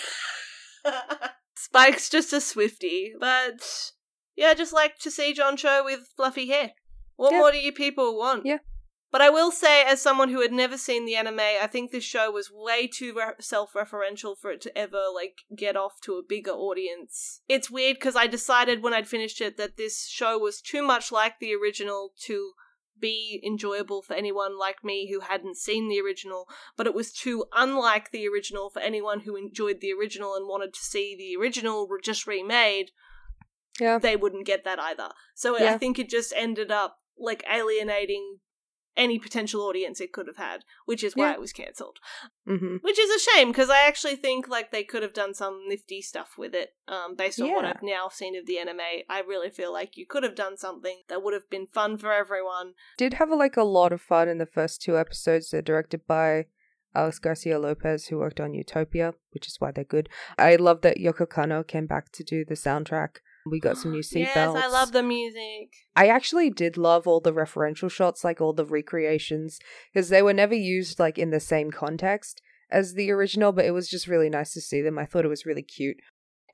Spike's just a Swifty, but yeah, just like to see John Cho with fluffy hair. What yeah. more do you people want? Yeah. But I will say, as someone who had never seen the anime, I think this show was way too re- self-referential for it to ever like get off to a bigger audience. It's weird because I decided when I'd finished it that this show was too much like the original to be enjoyable for anyone like me who hadn't seen the original, but it was too unlike the original for anyone who enjoyed the original and wanted to see the original just remade. Yeah. They wouldn't get that either. So yeah. I think it just ended up like alienating any potential audience it could have had, which is why yeah. it was cancelled. Mm-hmm. Which is a shame because I actually think like they could have done some nifty stuff with it. Um, based on yeah. what I've now seen of the anime, I really feel like you could have done something that would have been fun for everyone. Did have like a lot of fun in the first two episodes. They're directed by Alex Garcia Lopez, who worked on Utopia, which is why they're good. I love that Yoko Kanno came back to do the soundtrack. We got some new seatbelts. Yes, I love the music. I actually did love all the referential shots, like all the recreations, because they were never used like in the same context as the original, but it was just really nice to see them. I thought it was really cute.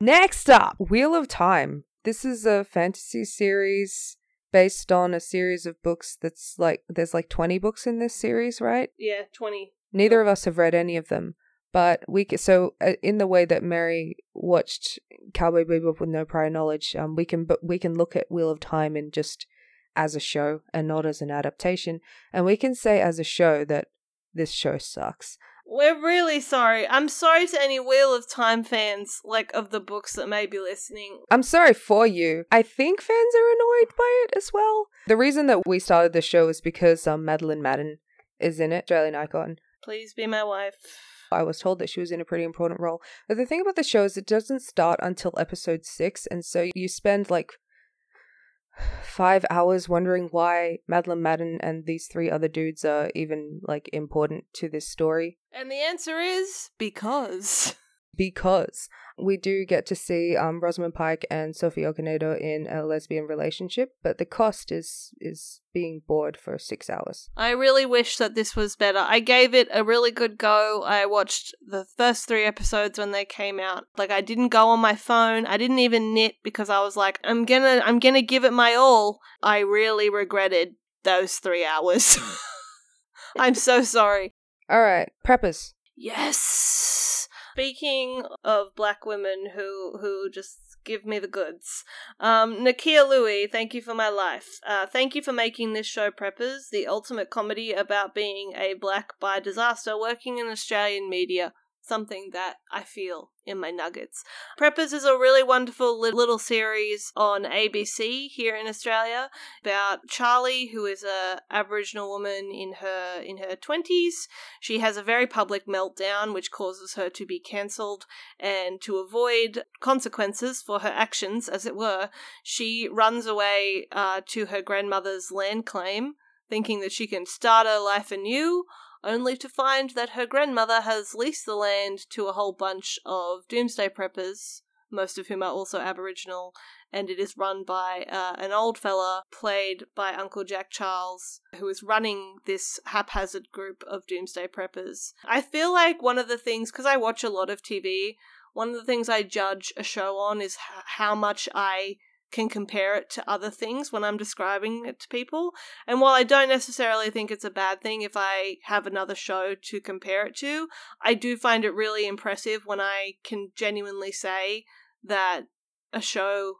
Next up, Wheel of Time. This is a fantasy series based on a series of books that's like there's like 20 books in this series, right? Yeah, 20. Neither of us have read any of them. But we can, so uh, in the way that Mary watched Cowboy Bebop with no prior knowledge, um, we can but we can look at Wheel of Time and just as a show and not as an adaptation, and we can say as a show that this show sucks. We're really sorry. I'm sorry to any Wheel of Time fans, like of the books that may be listening. I'm sorry for you. I think fans are annoyed by it as well. The reason that we started the show is because um, Madeleine Madden is in it, Australian icon. Please be my wife. I was told that she was in a pretty important role. But the thing about the show is it doesn't start until episode six, and so you spend like five hours wondering why Madeleine Madden and these three other dudes are even like important to this story. And the answer is because. Because we do get to see um, Rosamund Pike and Sophie Okonedo in a lesbian relationship, but the cost is is being bored for six hours. I really wish that this was better. I gave it a really good go. I watched the first three episodes when they came out. Like I didn't go on my phone. I didn't even knit because I was like, I'm gonna I'm gonna give it my all. I really regretted those three hours. I'm so sorry. All right, preppers. Yes. Speaking of black women who who just give me the goods. Um, Nakkiah Lui, thank you for my life. Uh, thank you for making this show Preppers, the ultimate comedy about being a black bi disaster working in Australian media something that I feel in my nuggets. Preppers is a really wonderful little series on ABC here in Australia about Charlie who is a Aboriginal woman in her in her 20s. She has a very public meltdown which causes her to be cancelled and to avoid consequences for her actions as it were, she runs away uh, to her grandmother's land claim thinking that she can start her life anew only to find that her grandmother has leased the land to a whole bunch of doomsday preppers, most of whom are also Aboriginal, and it is run by uh, an old fella played by Uncle Jack Charles, who is running this haphazard group of doomsday preppers. I feel like one of the things, because I watch a lot of TV, one of the things I judge a show on is h- how much I can compare it to other things when I'm describing it to people. And while I don't necessarily think it's a bad thing if I have another show to compare it to, I do find it really impressive when I can genuinely say that a show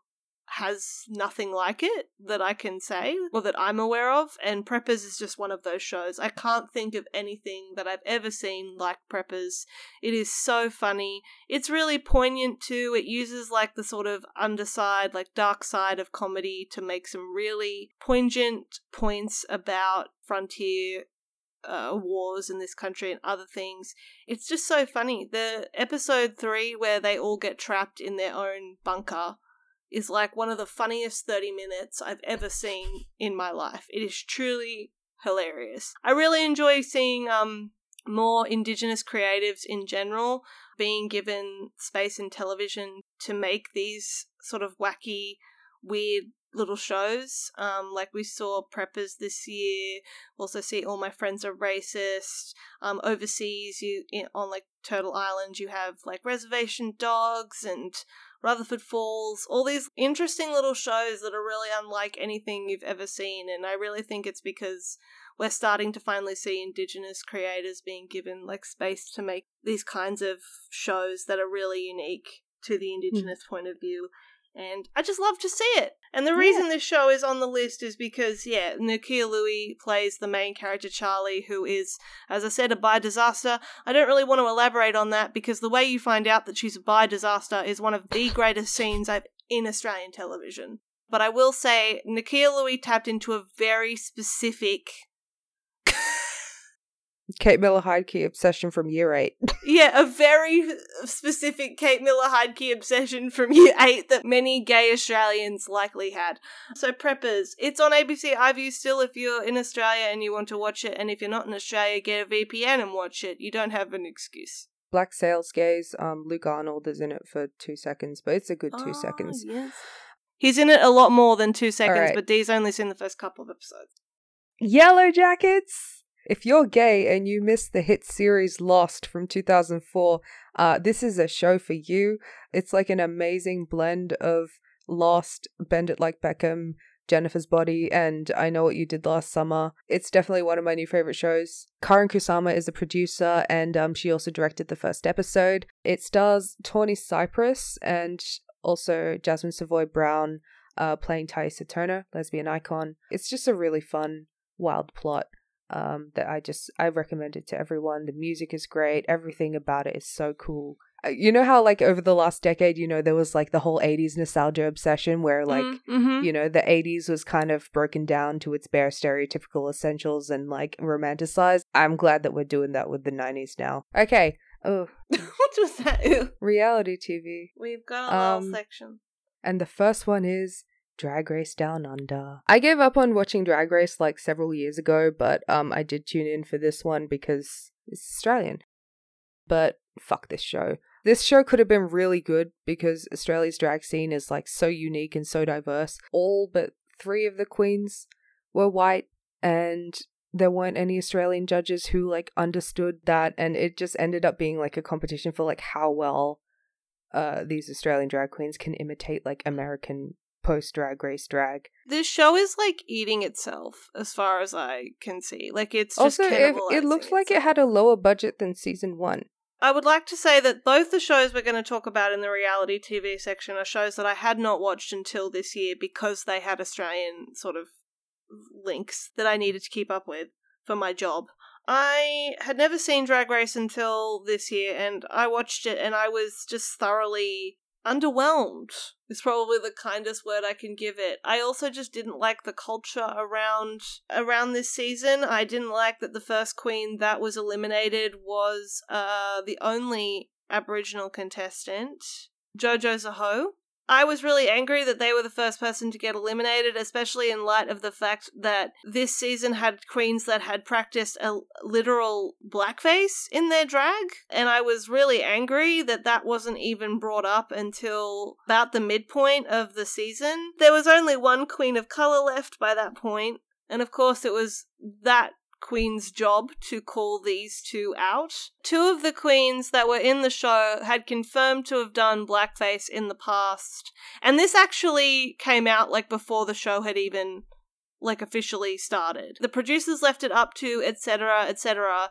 has nothing like it that I can say or that I'm aware of, and Preppers is just one of those shows. I can't think of anything that I've ever seen like Preppers. It is so funny. It's really poignant too. It uses like the sort of underside, like dark side of comedy to make some really poignant points about frontier uh, wars in this country and other things. It's just so funny. The episode three, where they all get trapped in their own bunker, is like one of the funniest 30 minutes I've ever seen in my life. It is truly hilarious. I really enjoy seeing um more indigenous creatives in general being given space in television to make these sort of wacky weird little shows. Um, like we saw Preppers this year. Also see All My Friends Are Racist. Um, overseas, you in, on like Turtle Island, you have like Reservation Dogs and Rutherford Falls, all these interesting little shows that are really unlike anything you've ever seen. And I really think it's because we're starting to finally see Indigenous creators being given like space to make these kinds of shows that are really unique to the Indigenous mm. point of view and I just love to see it. And the reason yeah. this show is on the list is because, yeah, Nakkiah Lui plays the main character, Charlie, who is, as I said, a bi disaster. I don't really want to elaborate on that because the way you find out that she's a bi disaster is one of the greatest scenes I've in Australian television. But I will say, Nakkiah Lui tapped into a very specific Kate Miller Heidke obsession from year eight. yeah, a very specific Kate Miller Heidke obsession from year eight that many gay Australians likely had. So, Preppers, it's on ABC iView still if you're in Australia and you want to watch it, and if you're not in Australia, get a VPN and watch it. You don't have an excuse. Black Sails Gays, um, Luke Arnold is in it for two seconds, but it's a good two oh, seconds. Yes. He's in it a lot more than two seconds, right. but Dee's only seen the first couple of episodes. Yellow Jackets! If you're gay and you missed the hit series Lost from 2004, uh, this is a show for you. It's like an amazing blend of Lost, Bend It Like Beckham, Jennifer's Body, and I Know What You Did Last Summer. It's definitely one of my new favorite shows. Karyn Kusama is the producer, and um, she also directed the first episode. It stars Tawny Cypress and also Jasmin Savoy Brown uh, playing Taissa Turner, lesbian icon. It's just a really fun, wild plot um, that I just I recommend it to everyone. The music is great. Everything about it is so cool. Uh, You know how, like, over the last decade, you know, there was like the whole 80s nostalgia obsession where, like, mm-hmm. you know, the 80s was kind of broken down to its bare stereotypical essentials and, like, romanticized. I'm glad that we're doing that with the 90s now. Okay. Oh, what was that? Ew. reality TV. We've got a little Um, section. And the first one is Drag Race Down Under. I gave up on watching Drag Race like several years ago, but um I did tune in for this one because it's Australian. But fuck this show. This show could have been really good because Australia's drag scene is like so unique and so diverse. All but 3 of the queens were white and there weren't any Australian judges who like understood that and it just ended up being like a competition for like how well uh these Australian drag queens can imitate like American post drag race drag. This show is like eating itself, as far as I can see. Like it's just also, if, it looks like it had a lower budget than season one. I would like to say that both the shows we're going to talk about in the reality TV section are shows that I had not watched until this year because they had Australian sort of links that I needed to keep up with for my job. I had never seen Drag Race until this year, and I watched it and I was just thoroughly underwhelmed. Is probably the kindest word I can give it. I also just didn't like the culture around around this season. I didn't like that the first queen that was eliminated was uh the only Aboriginal contestant, Jojo Zaho. I was really angry that they were the first person to get eliminated, especially in light of the fact that this season had queens that had practiced a literal blackface in their drag. And I was really angry that that wasn't even brought up until about the midpoint of the season. There was only one queen of color left by that point, And of course, it was that queen's job to call these two out. Two of the queens that were in the show had confirmed to have done blackface in the past. And this actually came out like before the show had even like officially started. The producers left it up to etc etc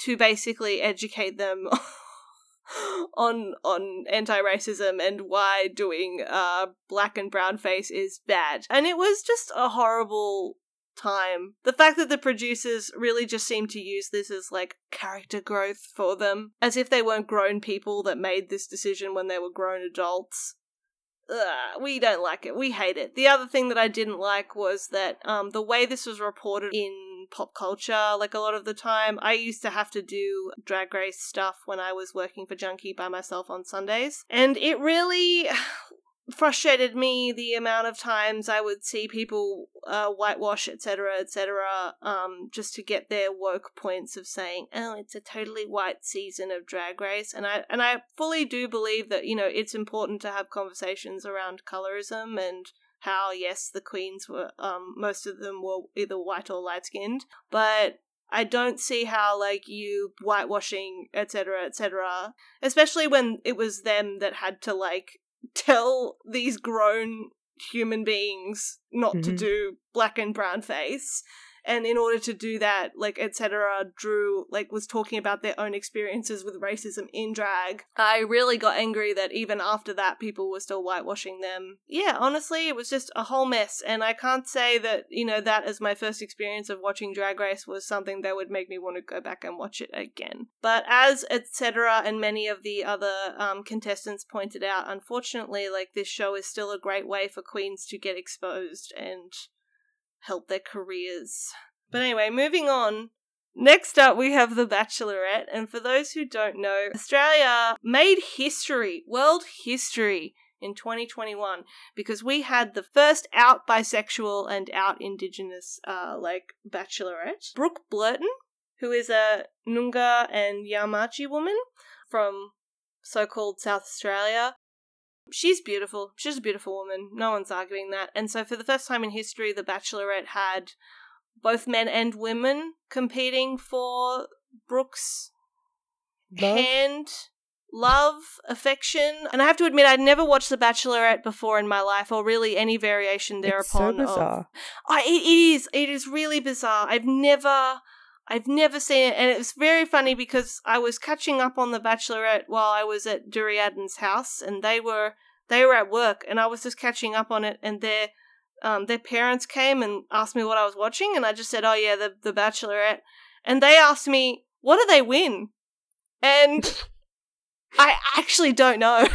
to basically educate them on on anti-racism and why doing uh black and brown face is bad. And it was just a horrible time. The fact that the producers really just seem to use this as like character growth for them, as if they weren't grown people that made this decision when they were grown adults. Ugh, we don't like it. We hate it. The other thing that I didn't like was that um, the way this was reported in pop culture, like a lot of the time, I used to have to do drag race stuff when I was working for Junkee by myself on Sundays. And it really frustrated me the amount of times I would see people uh, whitewash, etc., etc., um, just to get their woke points of saying, "Oh, it's a totally white season of Drag Race," and I and I fully do believe that you know it's important to have conversations around colorism and how yes, the queens were um most of them were either white or light skinned, but I don't see how like you whitewashing etc etc especially when it was them that had to like tell these grown human beings not to Mhm. do black and brown face and in order to do that like etc drew like was talking about their own experiences with racism in drag. I really got angry that even after that people were still whitewashing them. Yeah honestly it was just a whole mess. And i can't say that you know that as my first experience of watching drag race was something that would make me want to go back and watch it again. But as etc and many of the other um, contestants pointed out unfortunately like this show is still a great way for queens to get exposed and help their careers. But anyway, moving on. Next up, we have The Bachelorette, and for those who don't know, Australia made history, world history, in 2021 because we had the first out bisexual and out indigenous, uh, like Bachelorette, Brooke Blurton, who is a Noongar and Yamatji woman from so-called South Australia. She's beautiful. She's a beautiful woman. No one's arguing that. And so, for the first time in history, The Bachelorette had both men and women competing for Brooks' Love? hand, love, affection. And I have to admit, I'd never watched The Bachelorette before in my life, or really any variation It's so thereupon. of bizarre. I, it, it is. It is really bizarre. I've never. I've never seen it, and it was very funny because I was catching up on The Bachelorette while I was at Duriadan's house, and they were they were at work, and I was just catching up on it, and their um, their parents came and asked me what I was watching, and I just said, "Oh yeah, the The Bachelorette," and they asked me, "What do they win?" And I actually don't know.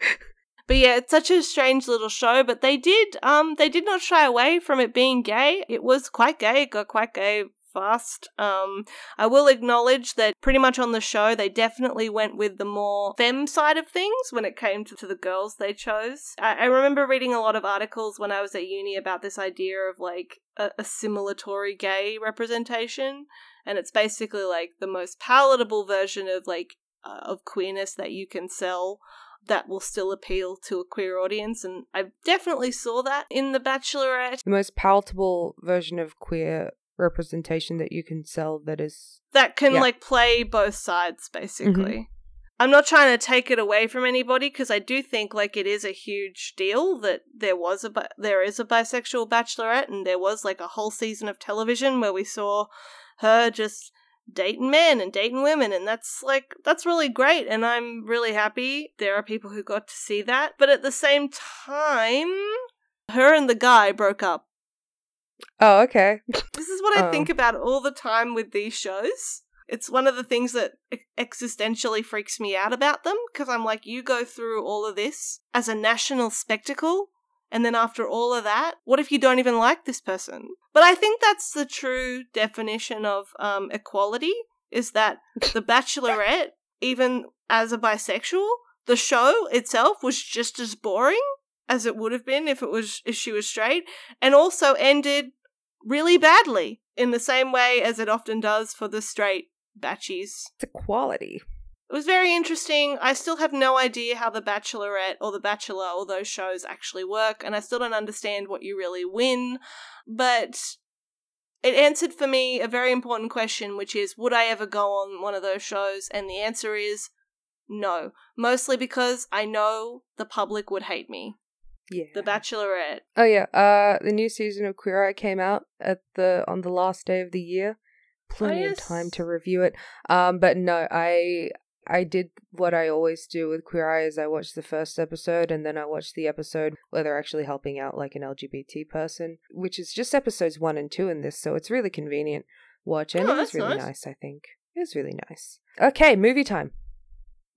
but yeah, it's such a strange little show. But they did, um, they did not shy away from it being gay. It was quite gay. It got quite gay fast. Um, I will acknowledge that pretty much on the show, they definitely went with the more femme side of things when it came to, to the girls they chose. I, I remember reading a lot of articles when I was at uni about this idea of like a, assimilatory gay representation, and it's basically like the most palatable version of like uh, of queerness that you can sell that will still appeal to a queer audience and I definitely saw that in The Bachelorette. The most palatable version of queer representation that you can sell that is that can yeah. like play both sides basically. Mm-hmm. I'm not trying to take it away from anybody because I do think like it is a huge deal that there was a bi- there is a bisexual bachelorette and there was like a whole season of television where we saw her just dating men and dating women and that's like that's really great and I'm really happy there are people who got to see that but at the same time her and the guy broke up Oh, okay. This is what I think oh. about all the time with these shows. It's one of the things that existentially freaks me out about them because I'm like, you go through all of this as a national spectacle, and then after all of that, what if you don't even like this person? But I think that's the true definition of um, equality is that the Bachelorette, even as a bisexual, the show itself was just as boring as it would have been if it was if she was straight, and also ended really badly in the same way as it often does for the straight batchies. The quality. It was very interesting. I still have no idea how The Bachelorette or The Bachelor or those shows actually work, and I still don't understand what you really win. But it answered for me a very important question, which is would I ever go on one of those shows? And the answer is no. Mostly because I know the public would hate me. Yeah. The Bachelorette. Oh yeah. Uh the new season of Queer Eye came out at the on the last day of the year. Plenty oh, yes. of time to review it. Um but no, I I did what I always do with Queer Eye is I watch the first episode and then I watch the episode where they're actually helping out like an LGBT person, which is just episodes 1 and 2 in this, so it's really convenient watch and oh, it was really nice. nice, I think. It was really nice. Okay, movie time.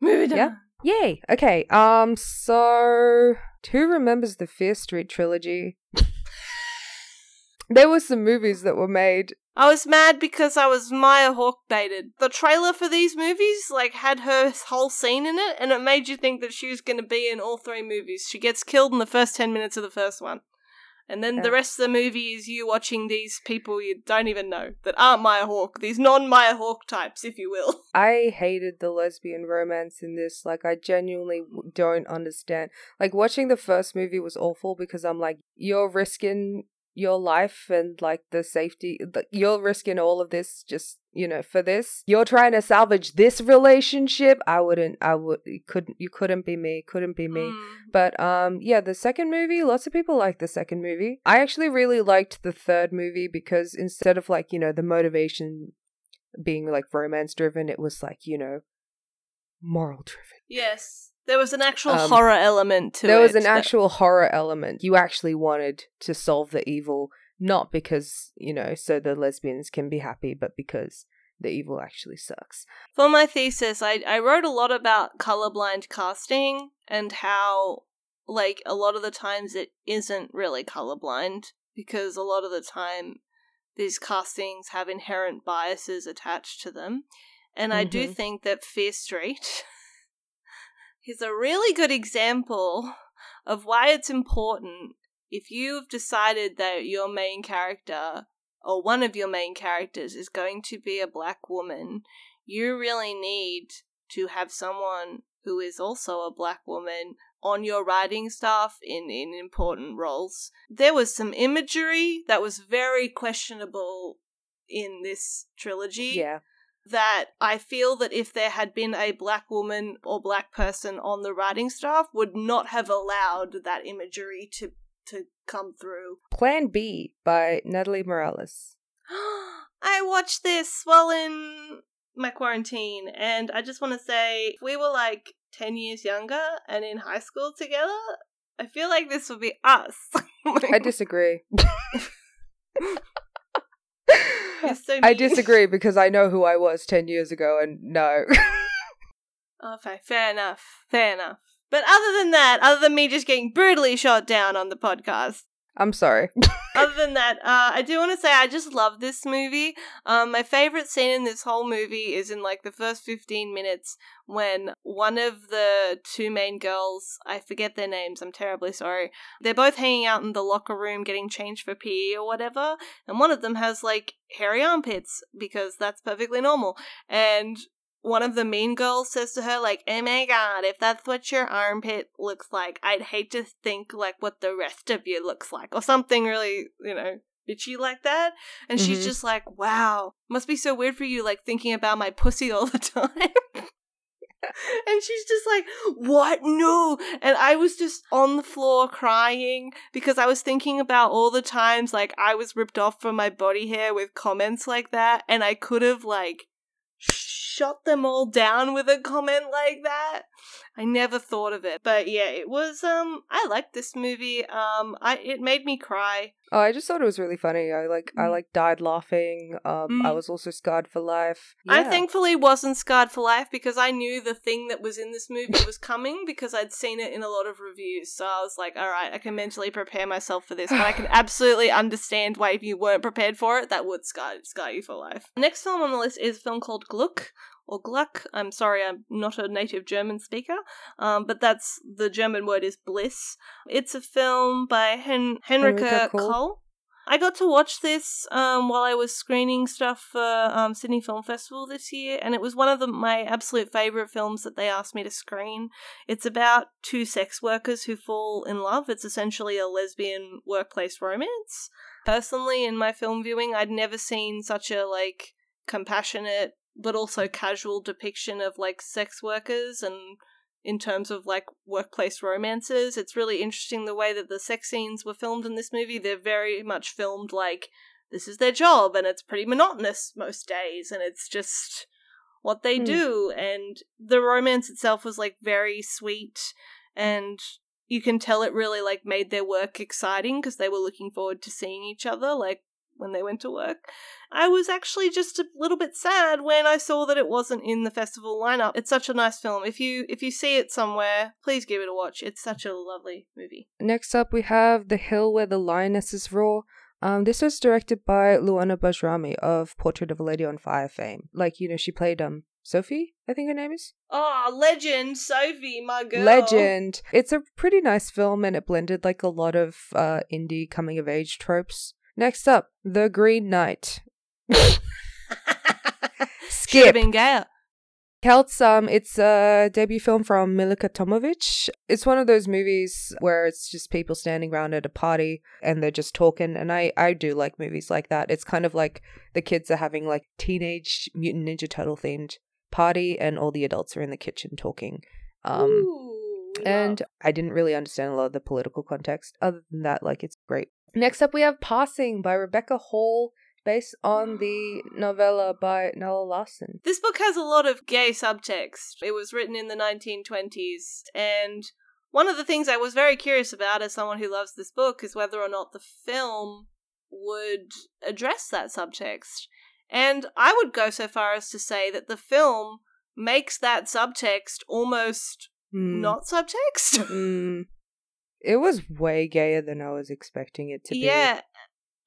Movie time. Yeah. Yay. Okay. Um so who remembers the Fear Street trilogy? there were some movies that were made. I was mad because I was Maya Hawke baited. The trailer for these movies like had her whole scene in it and it made you think that she was going to be in all three movies. She gets killed in the first 10 minutes of the first one. And then yeah. the rest of the movie is you watching these people you don't even know that aren't Maya Hawke, these non Maya Hawke types, if you will. I hated the lesbian romance in this. Like, I genuinely don't understand. Like, watching the first movie was awful because I'm like, you're risking your life and like the safety you're risking all of this just you know for this. You're trying to salvage this relationship. I wouldn't i would you couldn't you couldn't be me couldn't be me. Mm. but um yeah the second movie lots of people like the second movie. I actually really liked the third movie because instead of like you know the motivation being like romance driven it was like you know moral driven yes there was an actual um, horror element to there it. There was an actual horror element. You actually wanted to solve the evil, not because, you know, so the lesbians can be happy, but because the evil actually sucks. For my thesis, I, I wrote a lot about colorblind casting and how, like, a lot of the times it isn't really colorblind because a lot of the time these castings have inherent biases attached to them. And mm-hmm. I do mm-hmm. think that Fear Street He's a really good example of why it's important if you've decided that your main character or one of your main characters is going to be a black woman, you really need to have someone who is also a black woman on your writing staff in, in important roles. There was some imagery that was very questionable in this trilogy. Yeah that I feel that if there had been a black woman or black person on the writing staff would not have allowed that imagery to to come through. Plan B by Natalie Morales. I watched this while in my quarantine and I just want to say if we were like 10 years younger and in high school together, I feel like this would be us. I disagree. so I disagree because I know who I was 10 years ago and no. Okay, fair enough. Fair enough. But other than that, other than me just getting brutally shot down on the podcast, I'm sorry. other than that, uh, I do want to say I just love this movie. Um, my favorite scene in this whole movie is in like the first 15 minutes when one of the two main girls, I forget their names, I'm terribly sorry, they're both hanging out in the locker room getting changed for PE or whatever, and one of them has like hairy armpits because that's perfectly normal. And one of the mean girls says to her, like, oh my god, if that's what your armpit looks like, I'd hate to think like what the rest of you looks like. Or something really, you know, bitchy like that. And she's Mhm. just like, wow, must be so weird for you, like thinking about my pussy all the time. and she's just like, what? No. And I was just on the floor crying because I was thinking about all the times like I was ripped off from my body hair with comments like that. And I could have like shot them all down with a comment like that. I never thought of it. But yeah, it was um I liked this movie. Um I it made me cry. Oh, I just thought it was really funny. I like I Mm. like died laughing. Um I Mm. was also scarred for life. I thankfully wasn't scarred for life because I knew the thing that was in this movie was coming because I'd seen it in a lot of reviews. So I was like, all right, I can mentally prepare myself for this. But I can absolutely understand why if you weren't prepared for it, that would scar, scar you for life. Next film on the list is a film called Gluck. Or Gluck. I'm sorry, I'm not a native German speaker, um, but that's the German word is bliss. It's a film by Hen- Henrika Henrika Kull. Kull. I got to watch this um, while I was screening stuff for um, Sydney Film Festival this year, and it was one of the, my absolute favorite films that they asked me to screen. It's about two sex workers who fall in love. It's essentially a lesbian workplace romance. Personally, in my film viewing, I'd never seen such a like compassionate but also casual depiction of like sex workers and in terms of like workplace romances. It's really interesting the way that the sex scenes were filmed in this movie. They're very much filmed like this is their job and it's pretty monotonous most days and it's just what they Hmm. do and the romance itself was like very sweet and you can tell it really like made their work exciting because they were looking forward to seeing each other like when they went to work. I was actually just a little bit sad when I saw that it wasn't in the festival lineup. It's such a nice film. If you if you see it somewhere, please give it a watch. It's such a lovely movie. Next up, we have The Hill Where the Lionesses Roar. Um, this was directed by Luana Bajrami of Portrait of a Lady on Fire fame. Like, you know, she played um Sophie, I think her name is. Oh, legend, Sophie, my girl. Legend. It's a pretty nice film and it blended like a lot of uh indie coming of age tropes. Next up, The Green Knight. Skip. Celts, um, it's a debut film from Milica Tomovic. It's one of those movies where it's just people standing around at a party and they're just talking. And I, I do like movies like that. It's kind of like the kids are having like teenage Mutant Ninja Turtle themed party and all the adults are in the kitchen talking. Um, Ooh, and I didn't really understand a lot of the political context. Other than that, like it's great. Next up, we have Passing by Rebecca Hall, based on the novella by Nella Larsen. This book has a lot of gay subtext. It was written in the 1920s, and one of the things I was very curious about as someone who loves this book is whether or not the film would address that subtext. And I would go so far as to say that the film makes that subtext almost Hmm. not subtext. Mm. It was way gayer than I was expecting it to be. Yeah.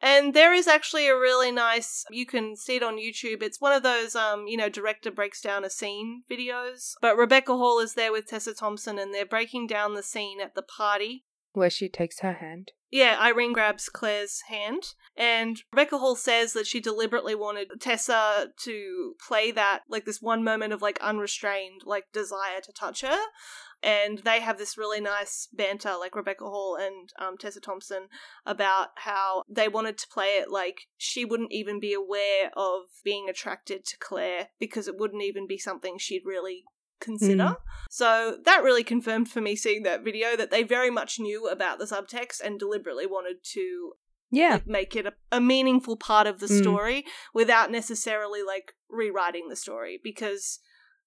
And there is actually a really nice you can see it on YouTube. It's one of those um, you know, director breaks down a scene videos. But Rebecca Hall is there with Tessa Thompson and they're breaking down the scene at the party. Where she takes her hand. Yeah, Irene grabs Claire's hand, and Rebecca Hall says that she deliberately wanted Tessa to play that, like this one moment of like unrestrained, like desire to touch her. And they have this really nice banter, like Rebecca Hall and um, Tessa Thompson, about how they wanted to play it like she wouldn't even be aware of being attracted to Claire because it wouldn't even be something she'd really consider. Mm. So that really confirmed for me seeing that video that they very much knew about the subtext and deliberately wanted to Yeah. like, make it a, a meaningful part of the Mm. story without necessarily like rewriting the story because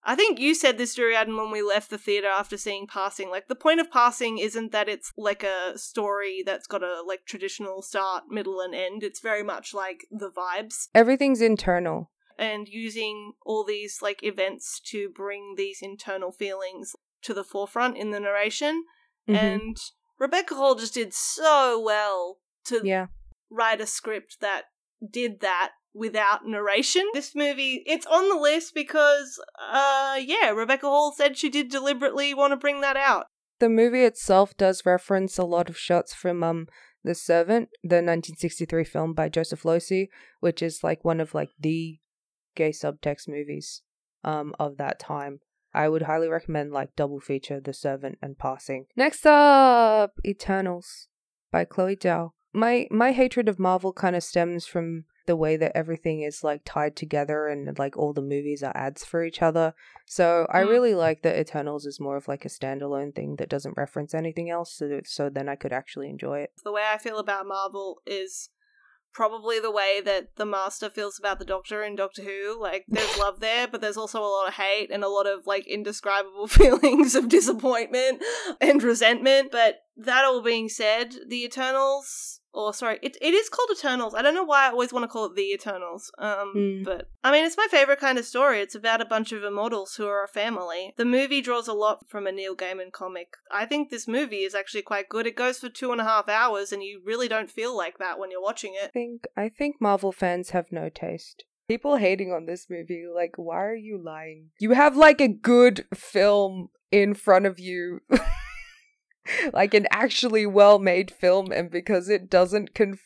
I think you said this, Duriadin, when we left the theater after seeing Passing. Like, the point of Passing isn't that it's like a story that's got a like traditional start, middle, and end. It's very much like the vibes. Everything's internal. And using all these like events to bring these internal feelings to the forefront in the narration. Mhm. And Rebecca Hall just did so well to yeah. write a script that did that without narration. This movie, it's on the list because, uh, yeah, Rebecca Hall said she did deliberately want to bring that out. The movie itself does reference a lot of shots from um The Servant, the 1963 film by Joseph Losey, which is like one of like the gay subtext movies um of that time. I would highly recommend like double feature The Servant and Passing. Next up, Eternals by Chloe Zhao. My my hatred of Marvel kind of stems from the way that everything is like tied together and like all the movies are ads for each other. So I Mm. really like that Eternals is more of like a standalone thing that doesn't reference anything else. So so then I could actually enjoy it. The way I feel about Marvel is probably the way that the Master feels about the Doctor in Doctor Who. Like, there's love there, but there's also a lot of hate and a lot of, like, indescribable feelings of disappointment and resentment. But that all being said, the Eternals. Or sorry, it it is called Eternals. I don't know why I always want to call it the Eternals. Um, Mm. but I mean, it's my favorite kind of story. It's about a bunch of immortals who are a family. The movie draws a lot from a Neil Gaiman comic. I think this movie is actually quite good. It goes for two and a half hours, and you really don't feel like that when you're watching it. I think I think Marvel fans have no taste. People hating on this movie, like, why are you lying? You have like a good film in front of you. like an actually well made film and because it doesn't conf-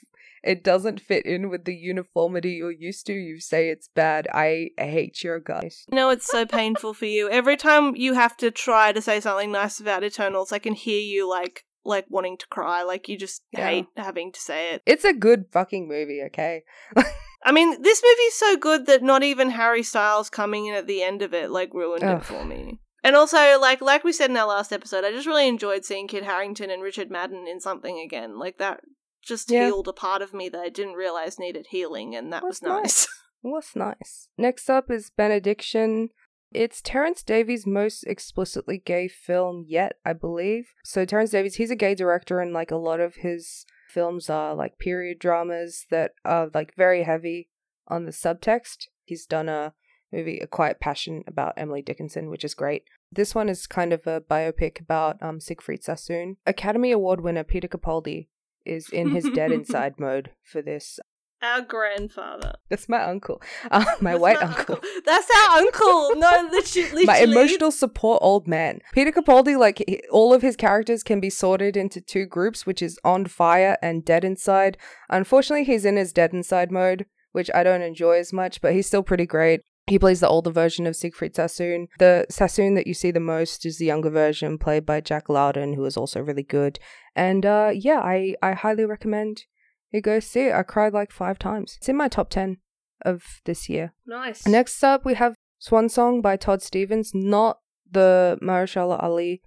it doesn't fit in with the uniformity you're used to you say it's bad i hate your guys I know it's so painful for you. Every time you have to try to say something nice about Eternals, I can hear you like like wanting to cry. Like you just Yeah. hate having to say it. it's a good fucking movie okay I mean, this movie's so good that not even Harry Styles coming in at the end of it like ruined Ugh. it for me. And also, like like we said in our last episode, I just really enjoyed seeing Kit Harington and Richard Madden in something again. Like that just Yeah. healed a part of me that I didn't realize needed healing, and that That's was nice. What's nice? Next up is Benediction. It's Terence Davies' most explicitly gay film yet, I believe. So Terence Davies, he's a gay director, and like a lot of his films are like period dramas that are like very heavy on the subtext. He's done a movie, A Quiet Passion, about Emily Dickinson, which is great. This one is kind of a biopic about um, Siegfried Sassoon. Academy Award winner Peter Capaldi is in his dead inside mode for this. Our grandfather. That's my uncle, uh, my That's white not uncle. That's our uncle. No, literally. my emotional support old man. Peter Capaldi, like he- all of his characters can be sorted into two groups, which is on fire and dead inside. Unfortunately, he's in his dead inside mode, which I don't enjoy as much, but he's still pretty great. He plays the older version of Siegfried Sassoon. The Sassoon that you see the most is the younger version, played by Jack Lowden, who is also really good. And uh, yeah, I, I highly recommend you go see it. I cried like five times. It's in my top 10 of this year. Nice. Next up, we have Swan Song by Todd Stephens, not the Mahershala Ali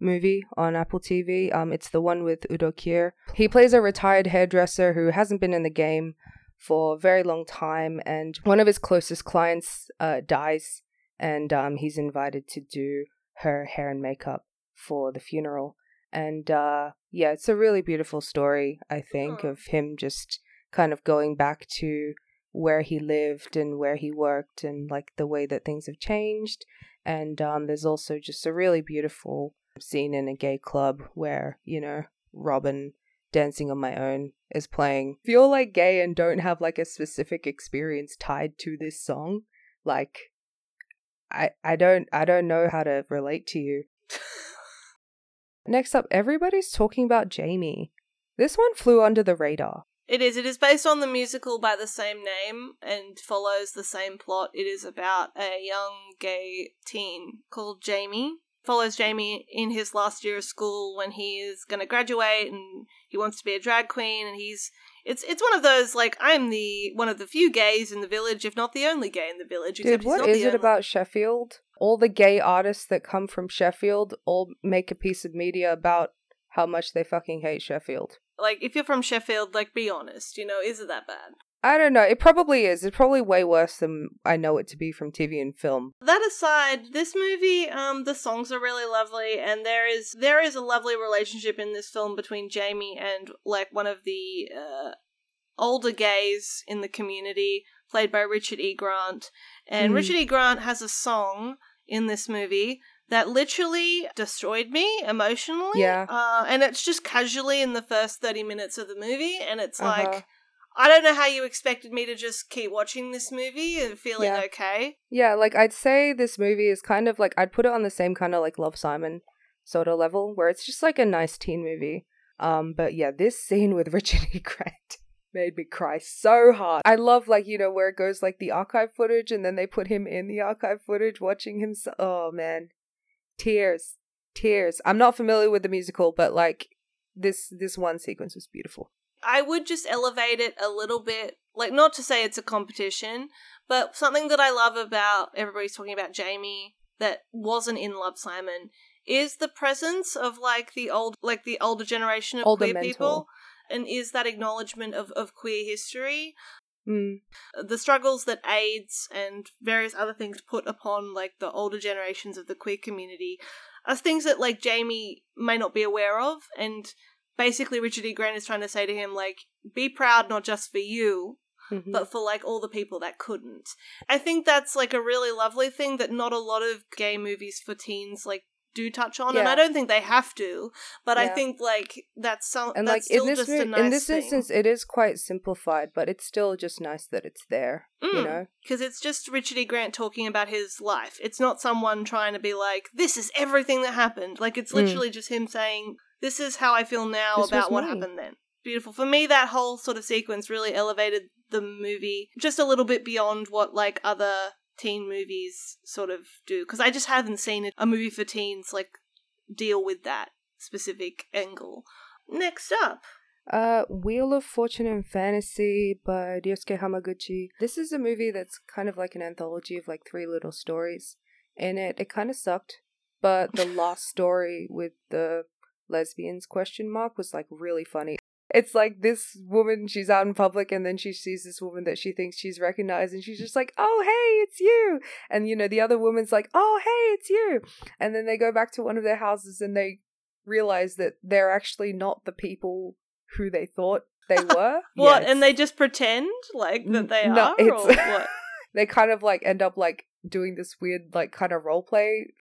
movie on Apple TV. Um, it's the one with Udo Kier. He plays a retired hairdresser who hasn't been in the game for a very long time, and one of his closest clients uh, dies, and um, he's invited to do her hair and makeup for the funeral. And uh, yeah, it's a really beautiful story, I think, of him just kind of going back to where he lived and where he worked and like the way that things have changed. And um, there's also just a really beautiful scene in a gay club where, you know, Robyn dancing on my own is playing. If you're like gay and don't have like a specific experience tied to this song, like I I don't I don't know how to relate to you. Next up, everybody's talking about Jamie. This one flew under the radar. It is. It is based on the musical by the same name and follows the same plot. It is about a young gay teen called Jamie. Follows Jamie in his last year of school when he is going to graduate and he wants to be a drag queen and he's it's it's one of those like I'm the one of the few gays in the village if not the only gay in the village Dude, what is it only- about Sheffield? All the gay artists that come from Sheffield all make a piece of media about how much they fucking hate Sheffield. like if you're from Sheffield like be honest, you know, is it that bad? I don't know. It probably is. It's probably way worse than I know it to be from TV and film. That aside, this movie, um, the songs are really lovely, and there is there is a lovely relationship in this film between Jamie and like one of the uh, older gays in the community, played by Richard E. Grant. And Mm. Richard E. Grant has a song in this movie that literally destroyed me emotionally. Yeah. Uh, and it's just casually in the first 30 minutes of the movie. And it's Uh-huh. like, I don't know how you expected me to just keep watching this movie and feeling Yeah. okay. Yeah, like I'd say this movie is kind of like I'd put it on the same kind of like Love Simon sort of level where it's just like a nice teen movie. Um, but yeah, this scene with Richard E. Grant made me cry so hard. I love like you know where it goes like the archive footage and then they put him in the archive footage watching him. So- oh man, tears, tears. I'm not familiar with the musical, but like this this one sequence was beautiful. I would just elevate it a little bit. Like, not to say it's a competition, but something that I love about everybody's talking about Jamie that wasn't in Love Simon is the presence of like the old, like the older generation of Older queer mentor. people, and is that acknowledgement of of queer history, Mm, the struggles that AIDS and various other things put upon like the older generations of the queer community are things that like Jamie may not be aware of and basically Richard E. Grant is trying to say to him like be proud not just for you mhm. but for like all the people that couldn't. I think that's like a really lovely thing that not a lot of gay movies for teens like do touch on and I don't think they have to, but I think like that's some and that's like in still this a nice in this thing. instance it is quite simplified but it's still just nice that it's there you Mm. know because it's just Richard E. Grant talking about his life. It's not someone trying to be like, "This is everything that happened." Like it's Mm. literally just him saying, "This is how I feel now This about what happened then." Beautiful for me. That whole sort of sequence really elevated the movie just a little bit beyond what like other teen movies sort of do. Because I just haven't seen a movie for teens like deal with that specific angle. Next up, Uh, Wheel of Fortune and Fantasy by Ryosuke Hamaguchi. This is a movie that's kind of like an anthology of like three little stories. In it, it kind of sucked, but the last story with the lesbians question mark was like really funny. It's like this woman, she's out in public and then she sees this woman that she thinks she's recognized and she's just like, oh, hey, it's you. And, you know, the other woman's like, oh, hey, it's you. And then they go back to one of their houses and they realize that they're actually not the people who they thought they were. what? Yeah, and they just pretend like that they no, are it's- or what? they kind of like end up like doing this weird like kind of role play.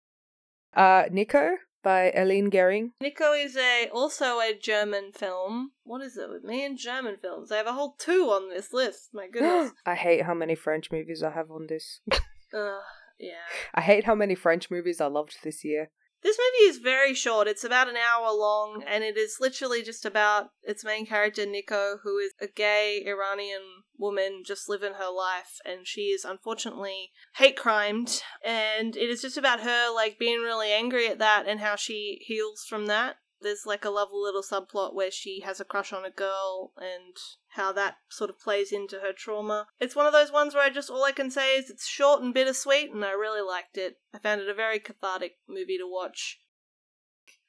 Uh, Nico by Eline Gehring. Nico is a also a German film. What is it with me and German films? I have a whole two on this list. My goodness. I hate how many French movies I have on this. Ugh, yeah. I hate how many French movies I loved this year. This movie is very short. It's about an hour long, and it is literally just about its main character, Nico, who is a gay Iranian woman just living her life, and she is unfortunately hate crimed. And it is just about her, like, being really angry at that and how she heals from that. There's like a lovely little subplot where she has a crush on a girl and how that sort of plays into her trauma. It's one of those ones where I just all I can say is it's short and bittersweet and I really liked it. I found it a very cathartic movie to watch.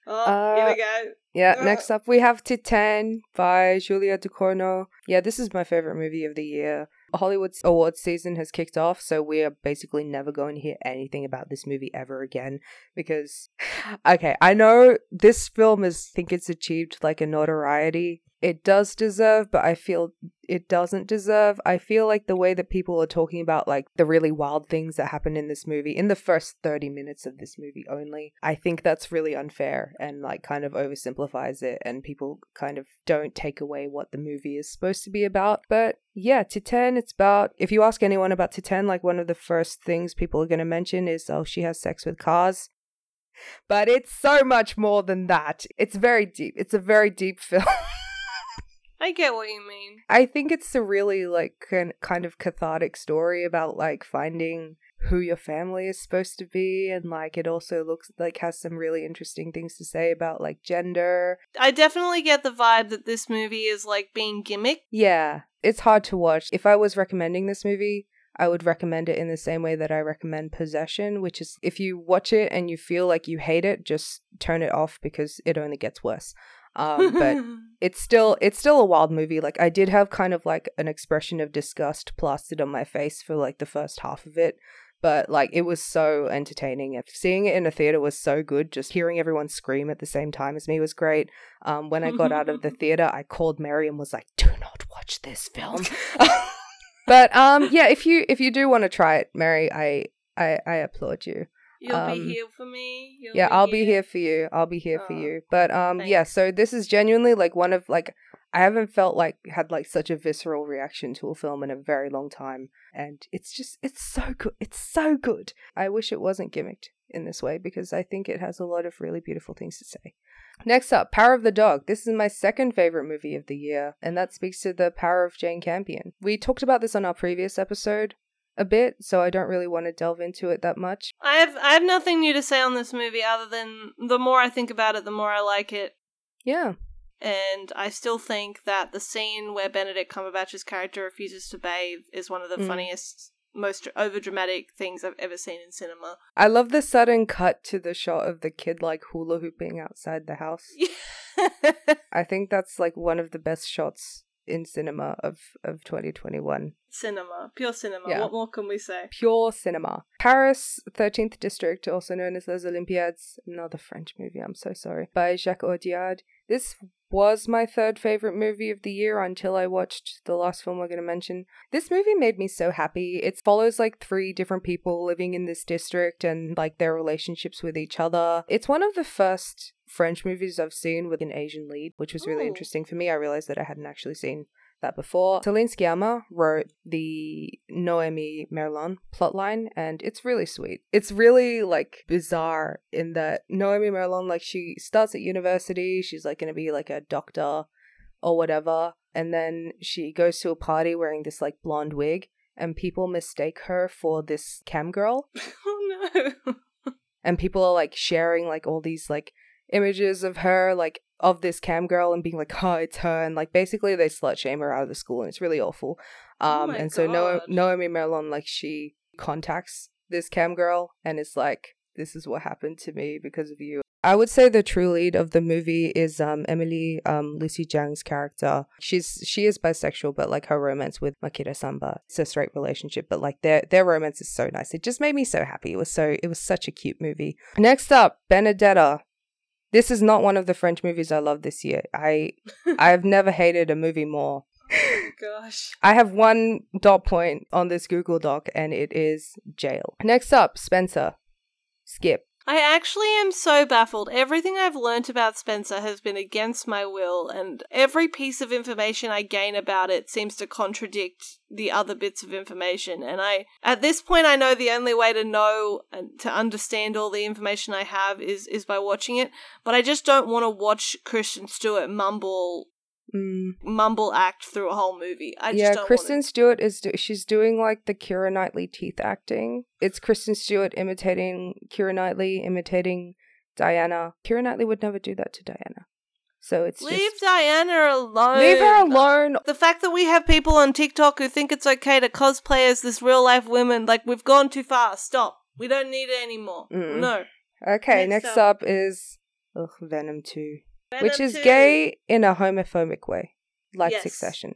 Oh, here Uh, we go. Yeah, Uh. next up we have Titane by Julia Ducournau. Yeah, this is my favorite movie of the year. Hollywood awards season has kicked off, so we are basically never going to hear anything about this movie ever again because okay, I know this film is think it's achieved like a notoriety it does deserve, but I feel it doesn't deserve. I feel like the way that people are talking about like the really wild things that happen in this movie in the first 30 minutes of this movie only, I think that's really unfair and like kind of oversimplifies it and people kind of don't take away what the movie is supposed to be about. But yeah, Titane, it's about if you ask anyone about Titane, like one of the first things people are going to mention is oh, she has sex with cars. But it's so much more than that. It's very deep. It's a very deep film. I get what you mean. I think it's a really like kin- kind of cathartic story about like finding who your family is supposed to be and like it also looks like has some really interesting things to say about like gender. I definitely get the vibe that this movie is like being gimmick. Yeah, it's hard to watch. If I was recommending this movie, I would recommend it in the same way that I recommend Possession, which is if you watch it and you feel like you hate it, just turn it off because it only gets worse. Um, but it's still it's still a wild movie. Like I did have kind of like an expression of disgust plastered on my face for like the first half of it. But like it was so entertaining. If Seeing it in a theater was so good. Just hearing everyone scream at the same time as me was great. Um, when I got out of the theater, I called Mary and was like, "Do not watch watch this film. but um, yeah, if you if you do want to try it, Mary, I I, I applaud you. You'll Um, be here for me. You'll yeah, I'll be here for you. I'll be here for you. But um, yeah. So this is genuinely like one of like I haven't felt like had like such a visceral reaction to a film in a very long time, and it's just it's so good. It's so good. I wish it wasn't gimmicked in this way because I think it has a lot of really beautiful things to say. Next up, Power of the Dog. This is my second favorite movie of the year, and that speaks to the power of Jane Campion. We talked about this on our previous episode a bit, so I don't really want to delve into it that much. I have I have nothing new to say on this movie other than the more I think about it, the more I like it. Yeah. And I still think that the scene where Benedict Cumberbatch's character refuses to bathe is one of the Mm. funniest, most overdramatic things I've ever seen in cinema. I love the sudden cut to the shot of the kid like hula hooping outside the house. I think that's like one of the best shots in cinema of of 2021. cinema, pure cinema. Yeah. What more can we say? Pure cinema. Paris 13th District, also known as Les Olympiades, another French movie, I'm so sorry, by Jacques Audiard. This was my third favorite movie of the year until I watched the last film we're going to mention. This movie made me so happy. It follows like three different people living in this district and like their relationships with each other. It's one of the first French movies I've seen with an Asian lead, which was really Ooh. interesting for me. I realized that I hadn't actually seen that before. Celine Sciamma wrote the Noémie Merlant plotline, and it's really sweet. It's really like bizarre in that Noémie Merlant, like she starts at university, she's like gonna be like a doctor or whatever, and then she goes to a party wearing this like blonde wig, and people mistake her for this cam girl, oh no. and people are like sharing like all these like images of her like of this cam girl and being like oh it's her and like basically they slut shame her out of the school and it's really awful Oh um my and so no- God. Noémie Merlant like she contacts this cam girl and it's like this is what happened to me because of you I would say the true lead of the movie is um Emily um Lucie Zhang's character. She's she is bisexual, but like her romance with Makita Samba, it's a straight relationship, but like their their romance is so nice. It just made me so happy. It was so it was such a cute movie. Next up, Benedetta. This is not one of the French movies I love this year. I I've never hated a movie more. Oh Gosh. I have one dot point on this Google Doc, and it is jail. Next up, Spencer. Skip. I actually am so baffled. Everything I've learnt about Spencer has been against my will, and every piece of information I gain about it seems to contradict the other bits of information. And I, at this point, I know the only way to know and to understand all the information I have is is by watching it. But I just don't want to watch Kristen Stewart mumble Mm. mumble act through a whole movie. I just yeah, Kristen Stewart is do- she's doing like the Keira Knightley teeth acting. It's Kristen Stewart imitating Keira Knightley, imitating Diana. Keira Knightley would never do that to Diana. So it's. Leave just Diana alone. leave her alone. The fact that we have people on TikTok who think it's okay to cosplay as this real life woman, like we've gone too far. Stop. We don't need it anymore. Mm. No. Okay, Next next, up. up. is ugh, Venom Two. Which is 2. gay in a homophobic way, like Yes. Succession.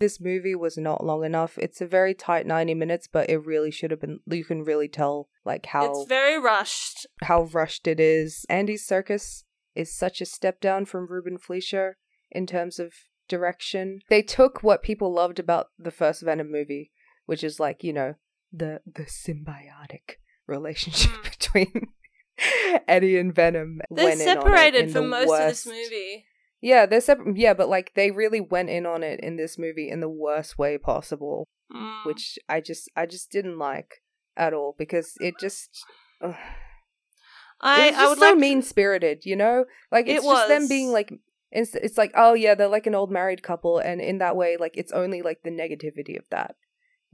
This movie was not long enough. It's a very tight 90 minutes, but it really should have been you can really tell like how It's very rushed. how rushed it is. Andy Serkis is such a step down from Ruben Fleischer in terms of direction. They took what people loved about the first Venom movie, which is like, you know, the the symbiotic relationship Mm. between Eddie and Venom. They're went in on it separated for the most worst- of this movie. yeah, they're separate. Yeah, but like they really went in on it in this movie in the worst way possible, Mm. which I just I just didn't like at all because it just ugh. I, it I would so like mean spirited, you know. Like It it's just them being like it's it's like oh yeah they're like an old married couple, and in that way like it's only like the negativity of that,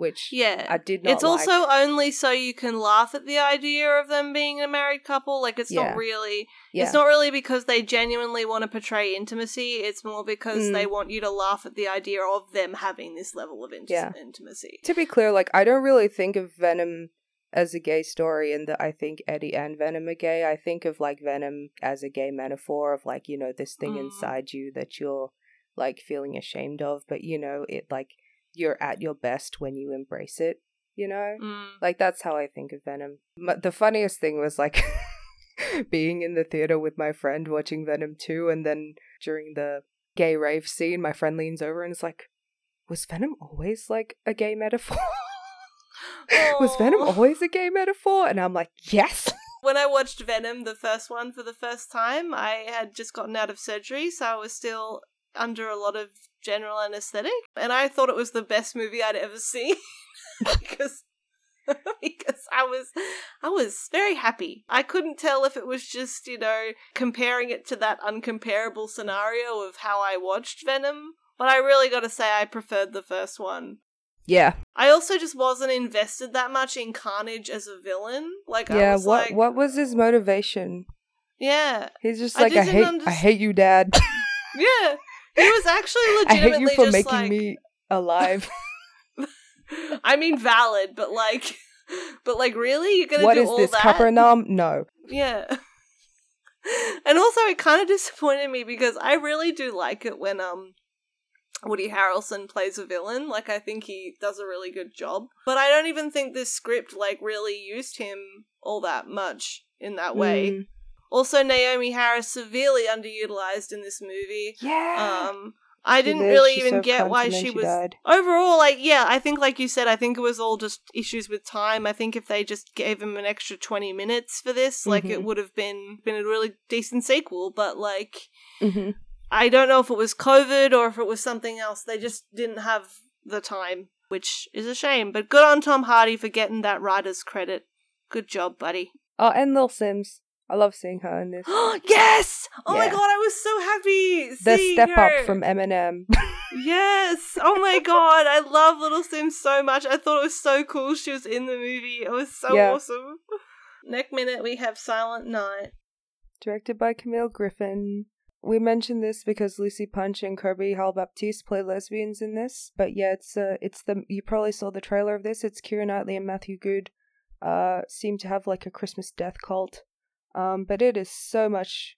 which yeah. I did not. It's like. also only so you can laugh at the idea of them being a married couple. Like it's Yeah. not really yeah. It's not really because they genuinely want to portray intimacy. It's more because Mm. they want you to laugh at the idea of them having this level of Yeah. intimacy. to be clear, like I don't really think of Venom as a gay story and that I think Eddie and Venom are gay. I think of like Venom as a gay metaphor of like, you know, this thing Mm. inside you that you're like feeling ashamed of, but you know, it like you're at your best when you embrace it, you know? Mm. Like that's how I think of Venom. The funniest thing was like being in the theater with my friend watching Venom 2 and then during the gay rave scene my friend leans over and is like was Venom always like a gay metaphor? was Venom always a gay metaphor? And I'm like, yes. When I watched Venom, the first one, for the first time, I had just gotten out of surgery, so I was still under a lot of general anesthetic, and I thought it was the best movie I'd ever seen because because I was I was very happy. I couldn't tell if it was just you know comparing it to that uncomparable scenario of how I watched Venom, but I really got to say I preferred the first one. Yeah, I also just wasn't invested that much in Carnage as a villain. Like I yeah. was What like, what was his motivation? yeah, He's just like, I, didn't hate, I hate you, Dad. yeah. He was actually legitimately I hate you for just making like, me alive. I mean, valid, but like, but like, really, you're gonna what do is all this, that? Capernaum? No. Yeah. and also, it kind of disappointed me because I really do like it when um Woody Harrelson plays a villain. Like, I think he does a really good job. But I don't even think this script like really used him all that much in that way. Mm, Also, Naomie Harris severely underutilized in this movie. yeah. Um, I She didn't lived, really she even get why then she was died. overall like yeah. I think like you said, I think it was all just issues with time. I think if they just gave him an extra twenty minutes for this, like it Mhm. would have been been a really decent sequel. But like Mhm. I don't know if it was COVID or if it was something else. They just didn't have the time, which is a shame. But good on Tom Hardy for getting that writer's credit. Good job, buddy. Oh, and Lil Simz. I love seeing her in this. yes! Oh my god, I was so happy. The step her. up from Eminem. Yes. Oh my god, I love Little Simz so much. I thought it was so cool she was in the movie. It was so Yeah. awesome. Next minute we have Silent Night. Directed by Camille Griffin. We mentioned this because Lucy Punch and Kirby Howell-Baptiste play lesbians in this, but yeah, it's uh, it's the you probably saw the trailer of this. It's Keira Knightley and Matthew Goode, uh, seem to have like a Christmas death cult, um, but it is so much.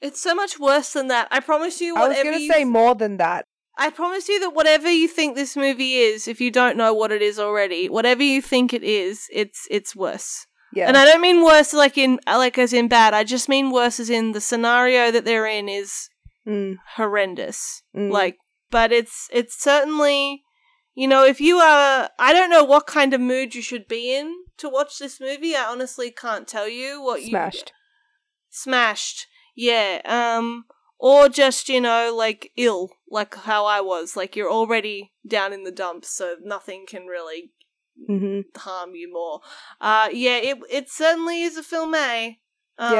It's so much worse than that. I promise you I was gonna you say more than that. I promise you that whatever you think this movie is, if you don't know what it is already, whatever you think it is, it's it's worse. Yeah, And I don't mean worse like in like as in bad. I just mean worse as in the scenario that they're in is Mm, horrendous. mm. Like, but it's it's certainly, you know, if you are, I don't know what kind of mood you should be in to watch this movie. I honestly can't tell you what you smashed. smashed. Yeah. Um. Or just you know like ill, like how I was. Like you're already down in the dumps, so nothing can really hmm harm you more. Uh. Yeah. It it certainly is a film A. Um.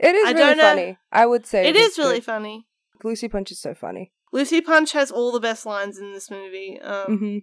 Yeah. It is I really don't know- funny. I would say It is really good. funny. Lucy Punch is so funny. Lucy Punch has all the best lines in this movie. Um. hmm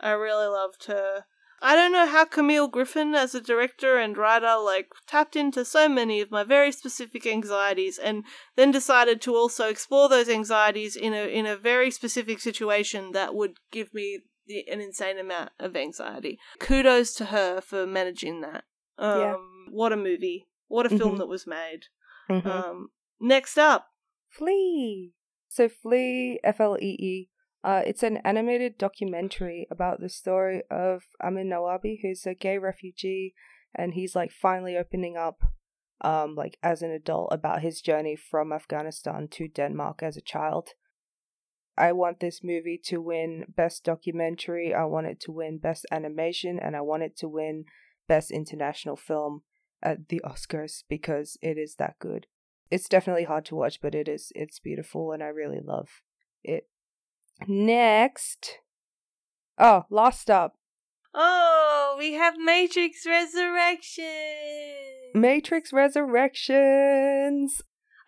I really loved her. I don't know how Camille Griffin, as a director and writer, like tapped into so many of my very specific anxieties, and then decided to also explore those anxieties in a in a very specific situation that would give me the, an insane amount of anxiety. Kudos to her for managing that. Um, Yeah. What a movie! What a film Mhm. that was made. hmm Um, next up, Flee. So Flee, F L E E. Uh, it's an animated documentary about the story of Amin Nawabi, who's a gay refugee, and he's like finally opening up, um, like as an adult about his journey from Afghanistan to Denmark as a child. I want this movie to win Best Documentary. I want it to win Best Animation, and I want it to win Best International Film at the Oscars because it is that good it's definitely hard to watch, but it is it's beautiful and I really love it. Next, oh, Lost Up, oh, we have Matrix Resurrection. Matrix Resurrections.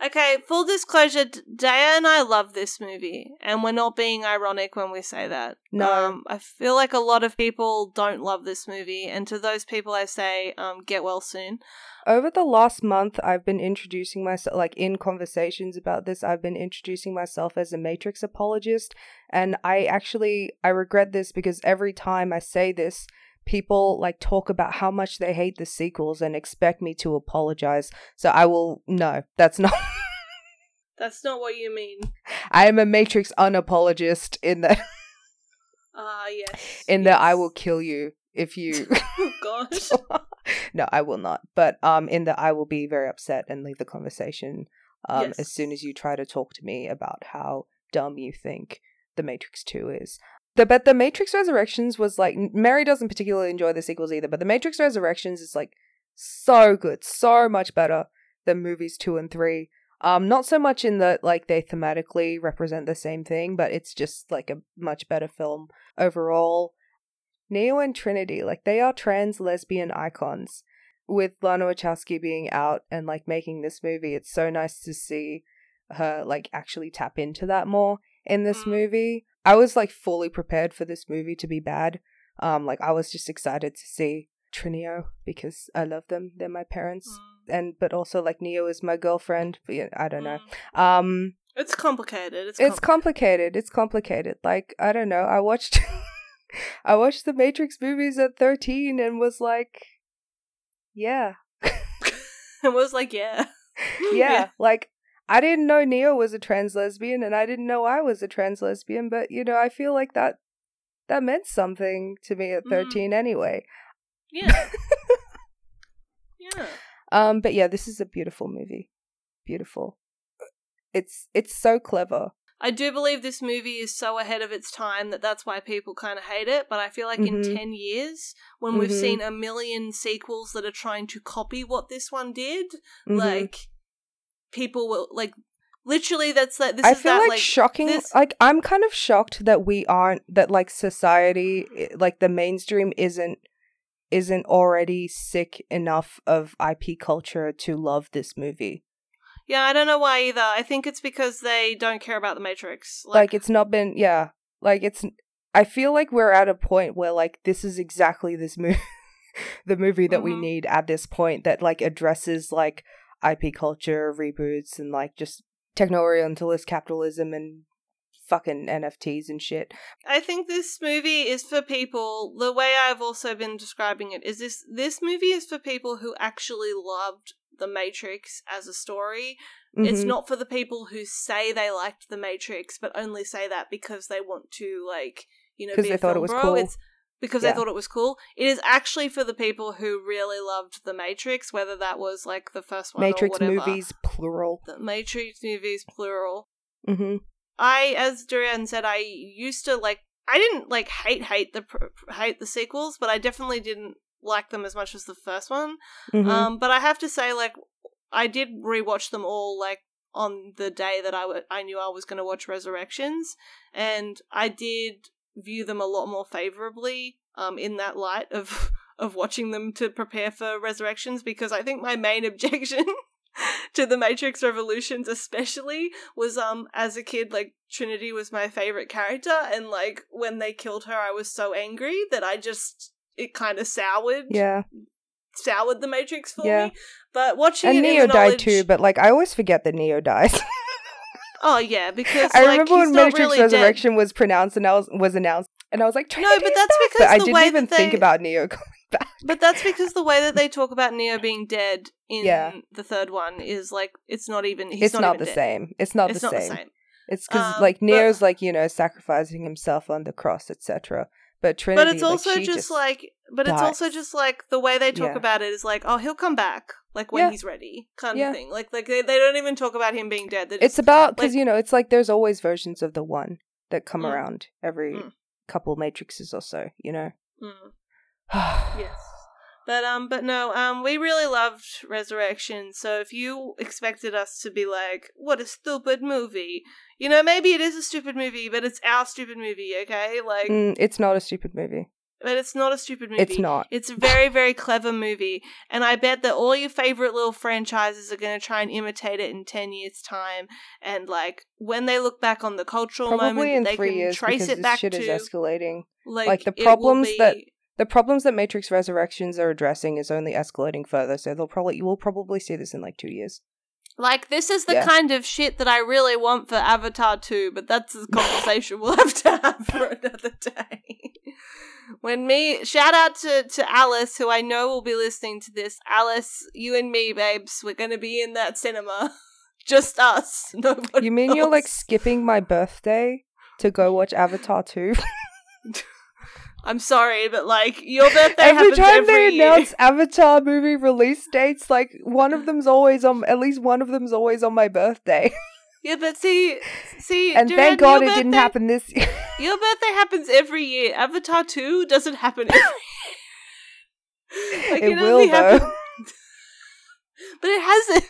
Okay, full disclosure, Daya and I love this movie, and we're not being ironic when we say that. No. Um, I feel like a lot of people don't love this movie, and to those people I say, um, get well soon. Over the last month, I've been introducing myself, like in conversations about this, I've been introducing myself as a Matrix apologist, and I actually I regret this because every time I say this, people like talk about how much they hate the sequels and expect me to apologize. So I will no, that's not. That's not what you mean. I am a Matrix unapologist in that Ah, yes. in that I will kill you if you. oh gosh. no, I will not. But um, in that I will be very upset and leave the conversation um Yes. as soon as you try to talk to me about how dumb you think the Matrix Two is. The but the Matrix Resurrections was like Mary doesn't particularly enjoy the sequels either, but the Matrix Resurrections is like so good, so much better than movies two and three. Um, not so much in that like they thematically represent the same thing, but it's just like a much better film overall. Neo and Trinity, like they are trans lesbian icons. With Lana Wachowski being out and like making this movie, it's so nice to see her like actually tap into that more in this Mm. movie. I was like fully prepared for this movie to be bad. Um, like I was just excited to see Trinio because I love them. They're my parents, Mm. And but also like Neo is my girlfriend. But yeah, I don't know. Mm. Um, It's complicated. It's, it's complicated. It's complicated. Like I don't know. I watched, I watched the Matrix movies at thirteen and was like, yeah, it was like, yeah. yeah. Like I didn't know Neo was a trans lesbian, and I didn't know I was a trans lesbian. But you know, I feel like that that meant something to me at Mhm. thirteen anyway. Yeah. yeah. Um, but yeah, this is a beautiful movie. Beautiful. It's it's so clever. I do believe this movie is so ahead of its time that that's why people kind of hate it. But I feel like in Mhm. 10 years, when we've Mhm. seen a million sequels that are trying to copy what this one did, Mhm. like, people will, like, literally, that's like, this I is feel that, like, like, shocking. this- Like I'm kind of shocked that we aren't that like society, like the mainstream, isn't isn't already sick enough of IP culture to love this movie. Yeah, I don't know why either. I think it's because they don't care about the Matrix. Like, it's not been yeah. Like it's. I feel like we're at a point where like this is exactly this movie, the movie that we Mhm. need at this point that like addresses like IP culture reboots and like just techno-orientalist capitalism and fucking NFTs and shit. I think this movie is for people. The way I've also been describing it is this: this movie is for people who actually loved the Matrix as a story. It's Mhm. not for the people who say they liked the Matrix, but only say that because they want to, like, you know, be they a thought it film was bro. cool. It's because Yeah. they thought it was cool. It is actually for the people who really loved the Matrix, whether that was like the first one Matrix or whatever. movies plural. The Matrix movies, plural. hmm I, as Durian said, I used to like. I didn't like hate hate the hate the sequels, but I definitely didn't like them as much as the first one. hmm Um, but I have to say, like, I did rewatch them all like on the day that I w- I knew I was going to watch Resurrections, and I did view them a lot more favorably. Um, in that light of of watching them to prepare for Resurrections, because I think my main objection. to the Matrix Revolutions especially was um as a kid like Trinity was my favorite character and like when they killed her I was so angry that I just it kind of soured yeah, soured the Matrix for Yeah. me. But watching and Neo died too. But like, I always forget that Neo dies. Oh yeah, because I like, remember when Matrix really dead. Resurrection was pronounced and I was was announced, and I was like, No, but that's back!" because But I didn't way even that think they- about Neo coming back. But that's because the way that they talk about Neo being dead in Yeah. the third one is like it's not even. He's it's not, even the dead. same. It's not It's the not same. the same. It's because Um, like but- Neo's like you know sacrificing himself on the cross, etc. But Trinity, But it's also she just, like, but it's also just like the way they talk Yeah. about it is like, oh, he'll come back, like when Yeah. he's ready, kind Yeah. of thing. Like, like they, they don't even talk about him being dead. They it's about because like- you know it's like there's always versions of the one that come Mm. around every Mm. Couple matrices or so. You know. Mm. Yes. But um but no, um we really loved Resurrection, so if you expected us to be like, what a stupid movie. You know, maybe it is a stupid movie, but it's our stupid movie, okay? Like Mm, it's not a stupid movie. But it's not a stupid movie. It's not. It's a very, very clever movie, and I bet that all your favorite little franchises are going to try and imitate it in ten years' time. And like when they look back on the cultural Probably moment, they can years trace it back shit to is escalating. like, like, the problems that- The problems that Matrix Resurrections are addressing is only escalating further, so they'll probably you will probably see this in like two years. Like this is the Yeah. kind of shit that I really want for Avatar 2, but that's a conversation we'll have to have for another day. when me shout out to, to Alice, who I know will be listening to this. Alice, you and me, babes, we're gonna be in that cinema. Just us. Nobody You mean you're like skipping my birthday to go watch Avatar 2? I'm sorry, but like your birthday every happens time every they year. announce Avatar movie release dates, like one of them's always on at least one of them's always on my birthday. Yeah, but see, see, and Duran, thank God your it didn't happen this year. Your birthday happens every year. Avatar two doesn't happen every. like, it will only though. happen- but it hasn't.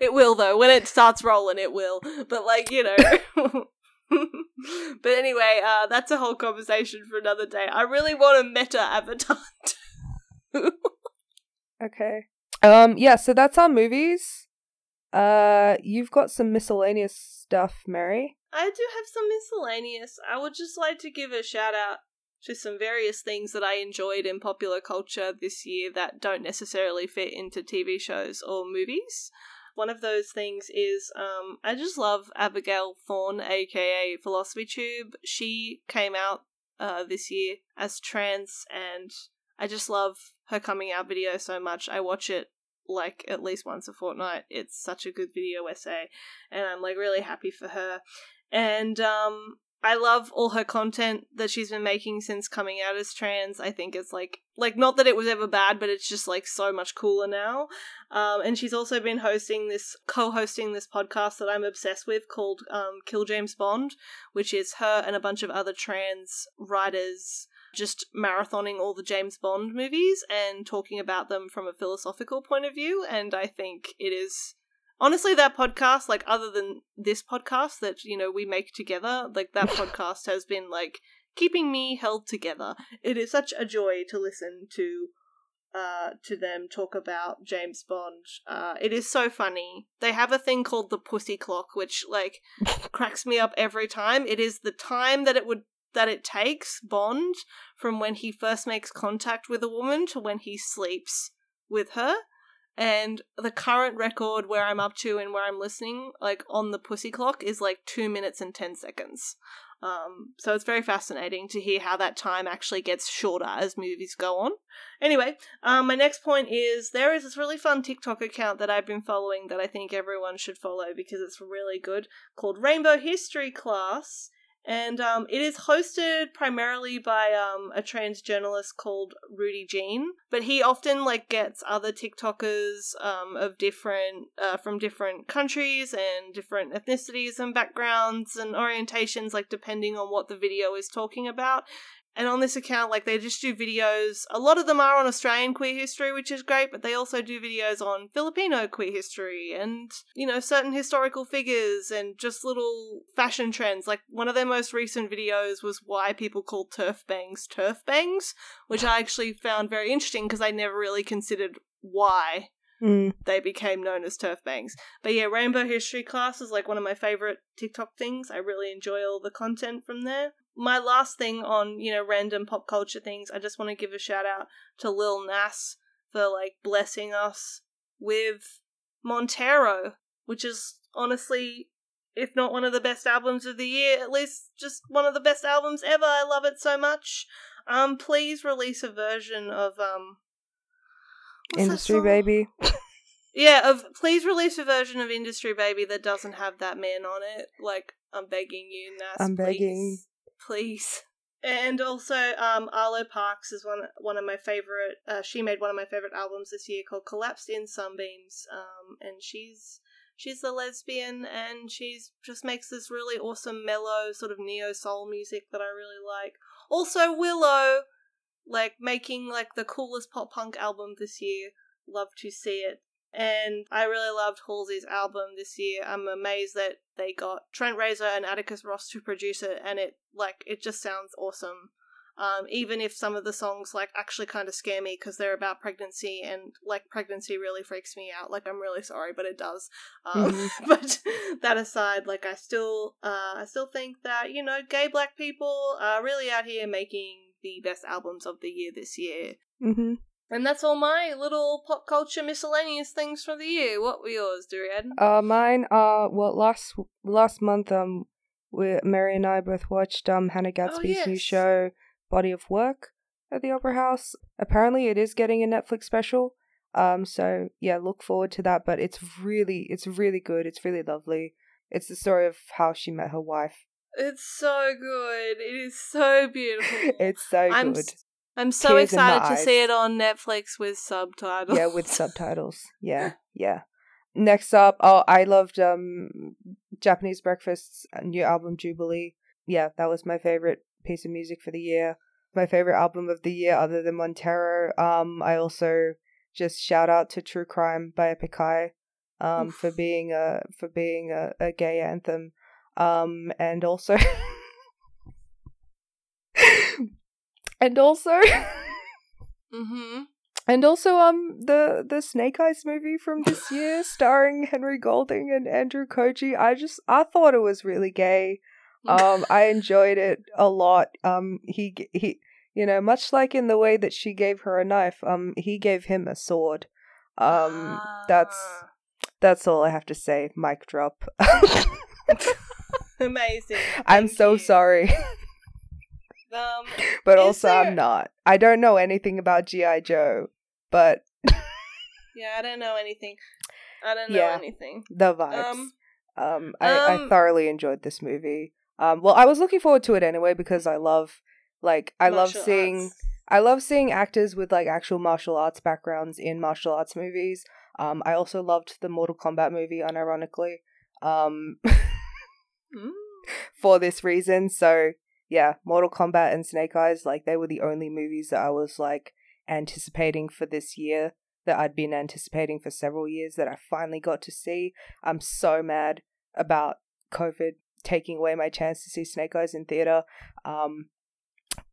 it will though. When it starts rolling, it will. But like you know. but anyway, uh, that's a whole conversation for another day. I really want a meta avatar. Okay. Um. Yeah. So that's our movies. Uh. You've got some miscellaneous stuff, Mary. I do have some miscellaneous. I would just like to give a shout out to some various things that I enjoyed in popular culture this year that don't necessarily fit into TV shows or movies. One of those things is um, I just love Abigail Thorn, aka Philosophy Tube. She came out uh, this year as trans, and I just love her coming out video so much. I watch it like at least once a fortnight. It's such a good video essay, and I'm like really happy for her. And um, I love all her content that she's been making since coming out as trans. I think it's like like not that it was ever bad, but it's just like so much cooler now. Um, and she's also been hosting this co-hosting this podcast that I'm obsessed with called um, Kill James Bond, which is her and a bunch of other trans writers just marathoning all the James Bond movies and talking about them from a philosophical point of view. And I think it is honestly that podcast like other than this podcast that you know we make together like that podcast has been like keeping me held together. It is such a joy to listen to uh to them talk about james bond. Uh it is so funny. They have a thing called the pussy clock which like cracks me up every time. It is the time that it would that it takes bond from when he first makes contact with a woman to when he sleeps with her and the current record where I'm up to and where I'm listening, like on the pussy clock, is like two minutes and ten seconds. Um, so it's very fascinating to hear how that time actually gets shorter as movies go on. Anyway, um, my next point is there is this really fun TikTok account that I've been following that I think everyone should follow because it's really good called Rainbow History Class. And um, it is hosted primarily by um, a trans journalist called Rudy Jean, but he often like gets other TikTokers um, of different uh, from different countries and different ethnicities and backgrounds and orientations, like depending on what the video is talking about. And on this account, like they just do videos. A lot of them are on Australian queer history, which is great, but they also do videos on Filipino queer history and, you know, certain historical figures and just little fashion trends. Like one of their most recent videos was why people call TERF bangs TERF bangs, which I actually found very interesting because I never really considered why Mm. they became known as TERF bangs. But yeah, Rainbow History class is like one of my favorite TikTok things. I really enjoy all the content from there. My last thing on, you know, random pop culture things, I just want to give a shout out to Lil Nas for like blessing us with Montero, which is honestly if not one of the best albums of the year, at least just one of the best albums ever. I love it so much. Um please release a version of um Industry baby. Yeah, of please release a version of Industry Baby that doesn't have that man on it. Like, I'm begging you, Nas. I'm begging. Please. And also, um, Arlo Parks is one one of my favorite. Uh, she made one of my favorite albums this year called "Collapsed in Sunbeams." Um, and she's she's a lesbian, and she's just makes this really awesome, mellow sort of neo soul music that I really like. Also, Willow, like making like the coolest pop punk album this year. Love to see it. And I really loved Halsey's album this year. I'm amazed that they got Trent Reznor and Atticus Ross to produce it, and it like it just sounds awesome. Um, even if some of the songs like actually kind of scare me because they're about pregnancy and like pregnancy really freaks me out. Like I'm really sorry, but it does. Um, Mhm. but that aside, like I still, uh, I still think that you know, gay black people are really out here making the best albums of the year this year. hmm And that's all my little pop culture miscellaneous things for the year. What were yours, Duriad? Uh, mine. Uh, well, last last month, um, we Mary and I both watched um Hannah Gadsby's new yes. show, Body of Work, at the Opera House. Apparently, it is getting a Netflix special. Um, so yeah, look forward to that. But it's really, it's really good. It's really lovely. It's the story of how she met her wife. It's so good. It is so beautiful. it's so I'm good. s- I'm so Tears excited to see it on Netflix with subtitles. yeah, with subtitles. Yeah, yeah. next up, oh, I loved um Japanese Breakfast's new album Jubilee. Yeah, that was my favorite piece of music for the year. My favorite album of the year, other than Montero. Um, I also just shout out to True Crime by Epic High, um, for being a for being a, a gay anthem. Um, and also, and also. mm-hmm. And also, um, the the Snake Eyes movie from this year, starring Henry Golding and Andrew Koji. I just I thought it was really gay. Um, I enjoyed it a lot. Um, he he, you know, much like in the way that she gave her a knife. Um, he gave him a sword. Um, that's Ah. that's all I have to say. Mic drop. amazing. I'm so you. sorry, Um, but Is also there- I'm not. I don't know anything about GI Joe, but yeah, I don't know anything. I don't know Yeah. anything. the vibes. Um, Um, I, I um, thoroughly enjoyed this movie. Um, well, I was looking forward to it anyway because I love, like, I love seeing, arts. I love seeing actors with like actual martial arts backgrounds in martial arts movies. Um, I also loved the Mortal Kombat movie, unironically, um, Mm. for this reason. So yeah, Mortal Kombat and Snake Eyes, like, they were the only movies that I was like anticipating for this year that I'd been anticipating for several years that I finally got to see. I'm so mad about COVID taking away my chance to see Snake Eyes in theater. Um,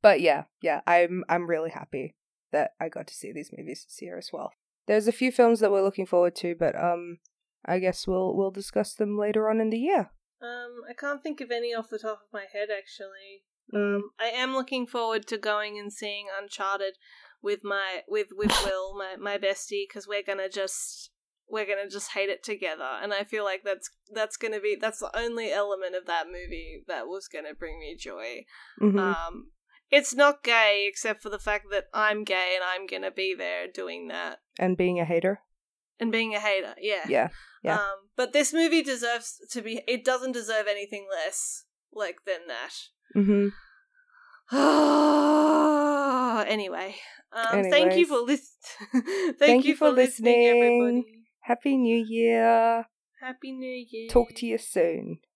but yeah, yeah, I'm I'm really happy that I got to see these movies this year as well. There's a few films that we're looking forward to, but um, I guess we'll we'll discuss them later on in the year. Um, I can't think of any off the top of my head actually. Um, I am looking forward to going and seeing Uncharted with my with with Will, my my bestie, because we're gonna just we're gonna just hate it together, and I feel like that's that's gonna be that's the only element of that movie that was gonna bring me joy. Mhm. Um, it's not gay except for the fact that I'm gay and I'm gonna be there doing that and being a hater. And being a hater. Yeah, Yeah. yeah. Um, but this movie deserves to be. It doesn't deserve anything less like than that. Mm-hmm. anyway, um, thank you for listening. Thank you for listening. everybody. Happy New Year. Happy New Year. Talk to you soon.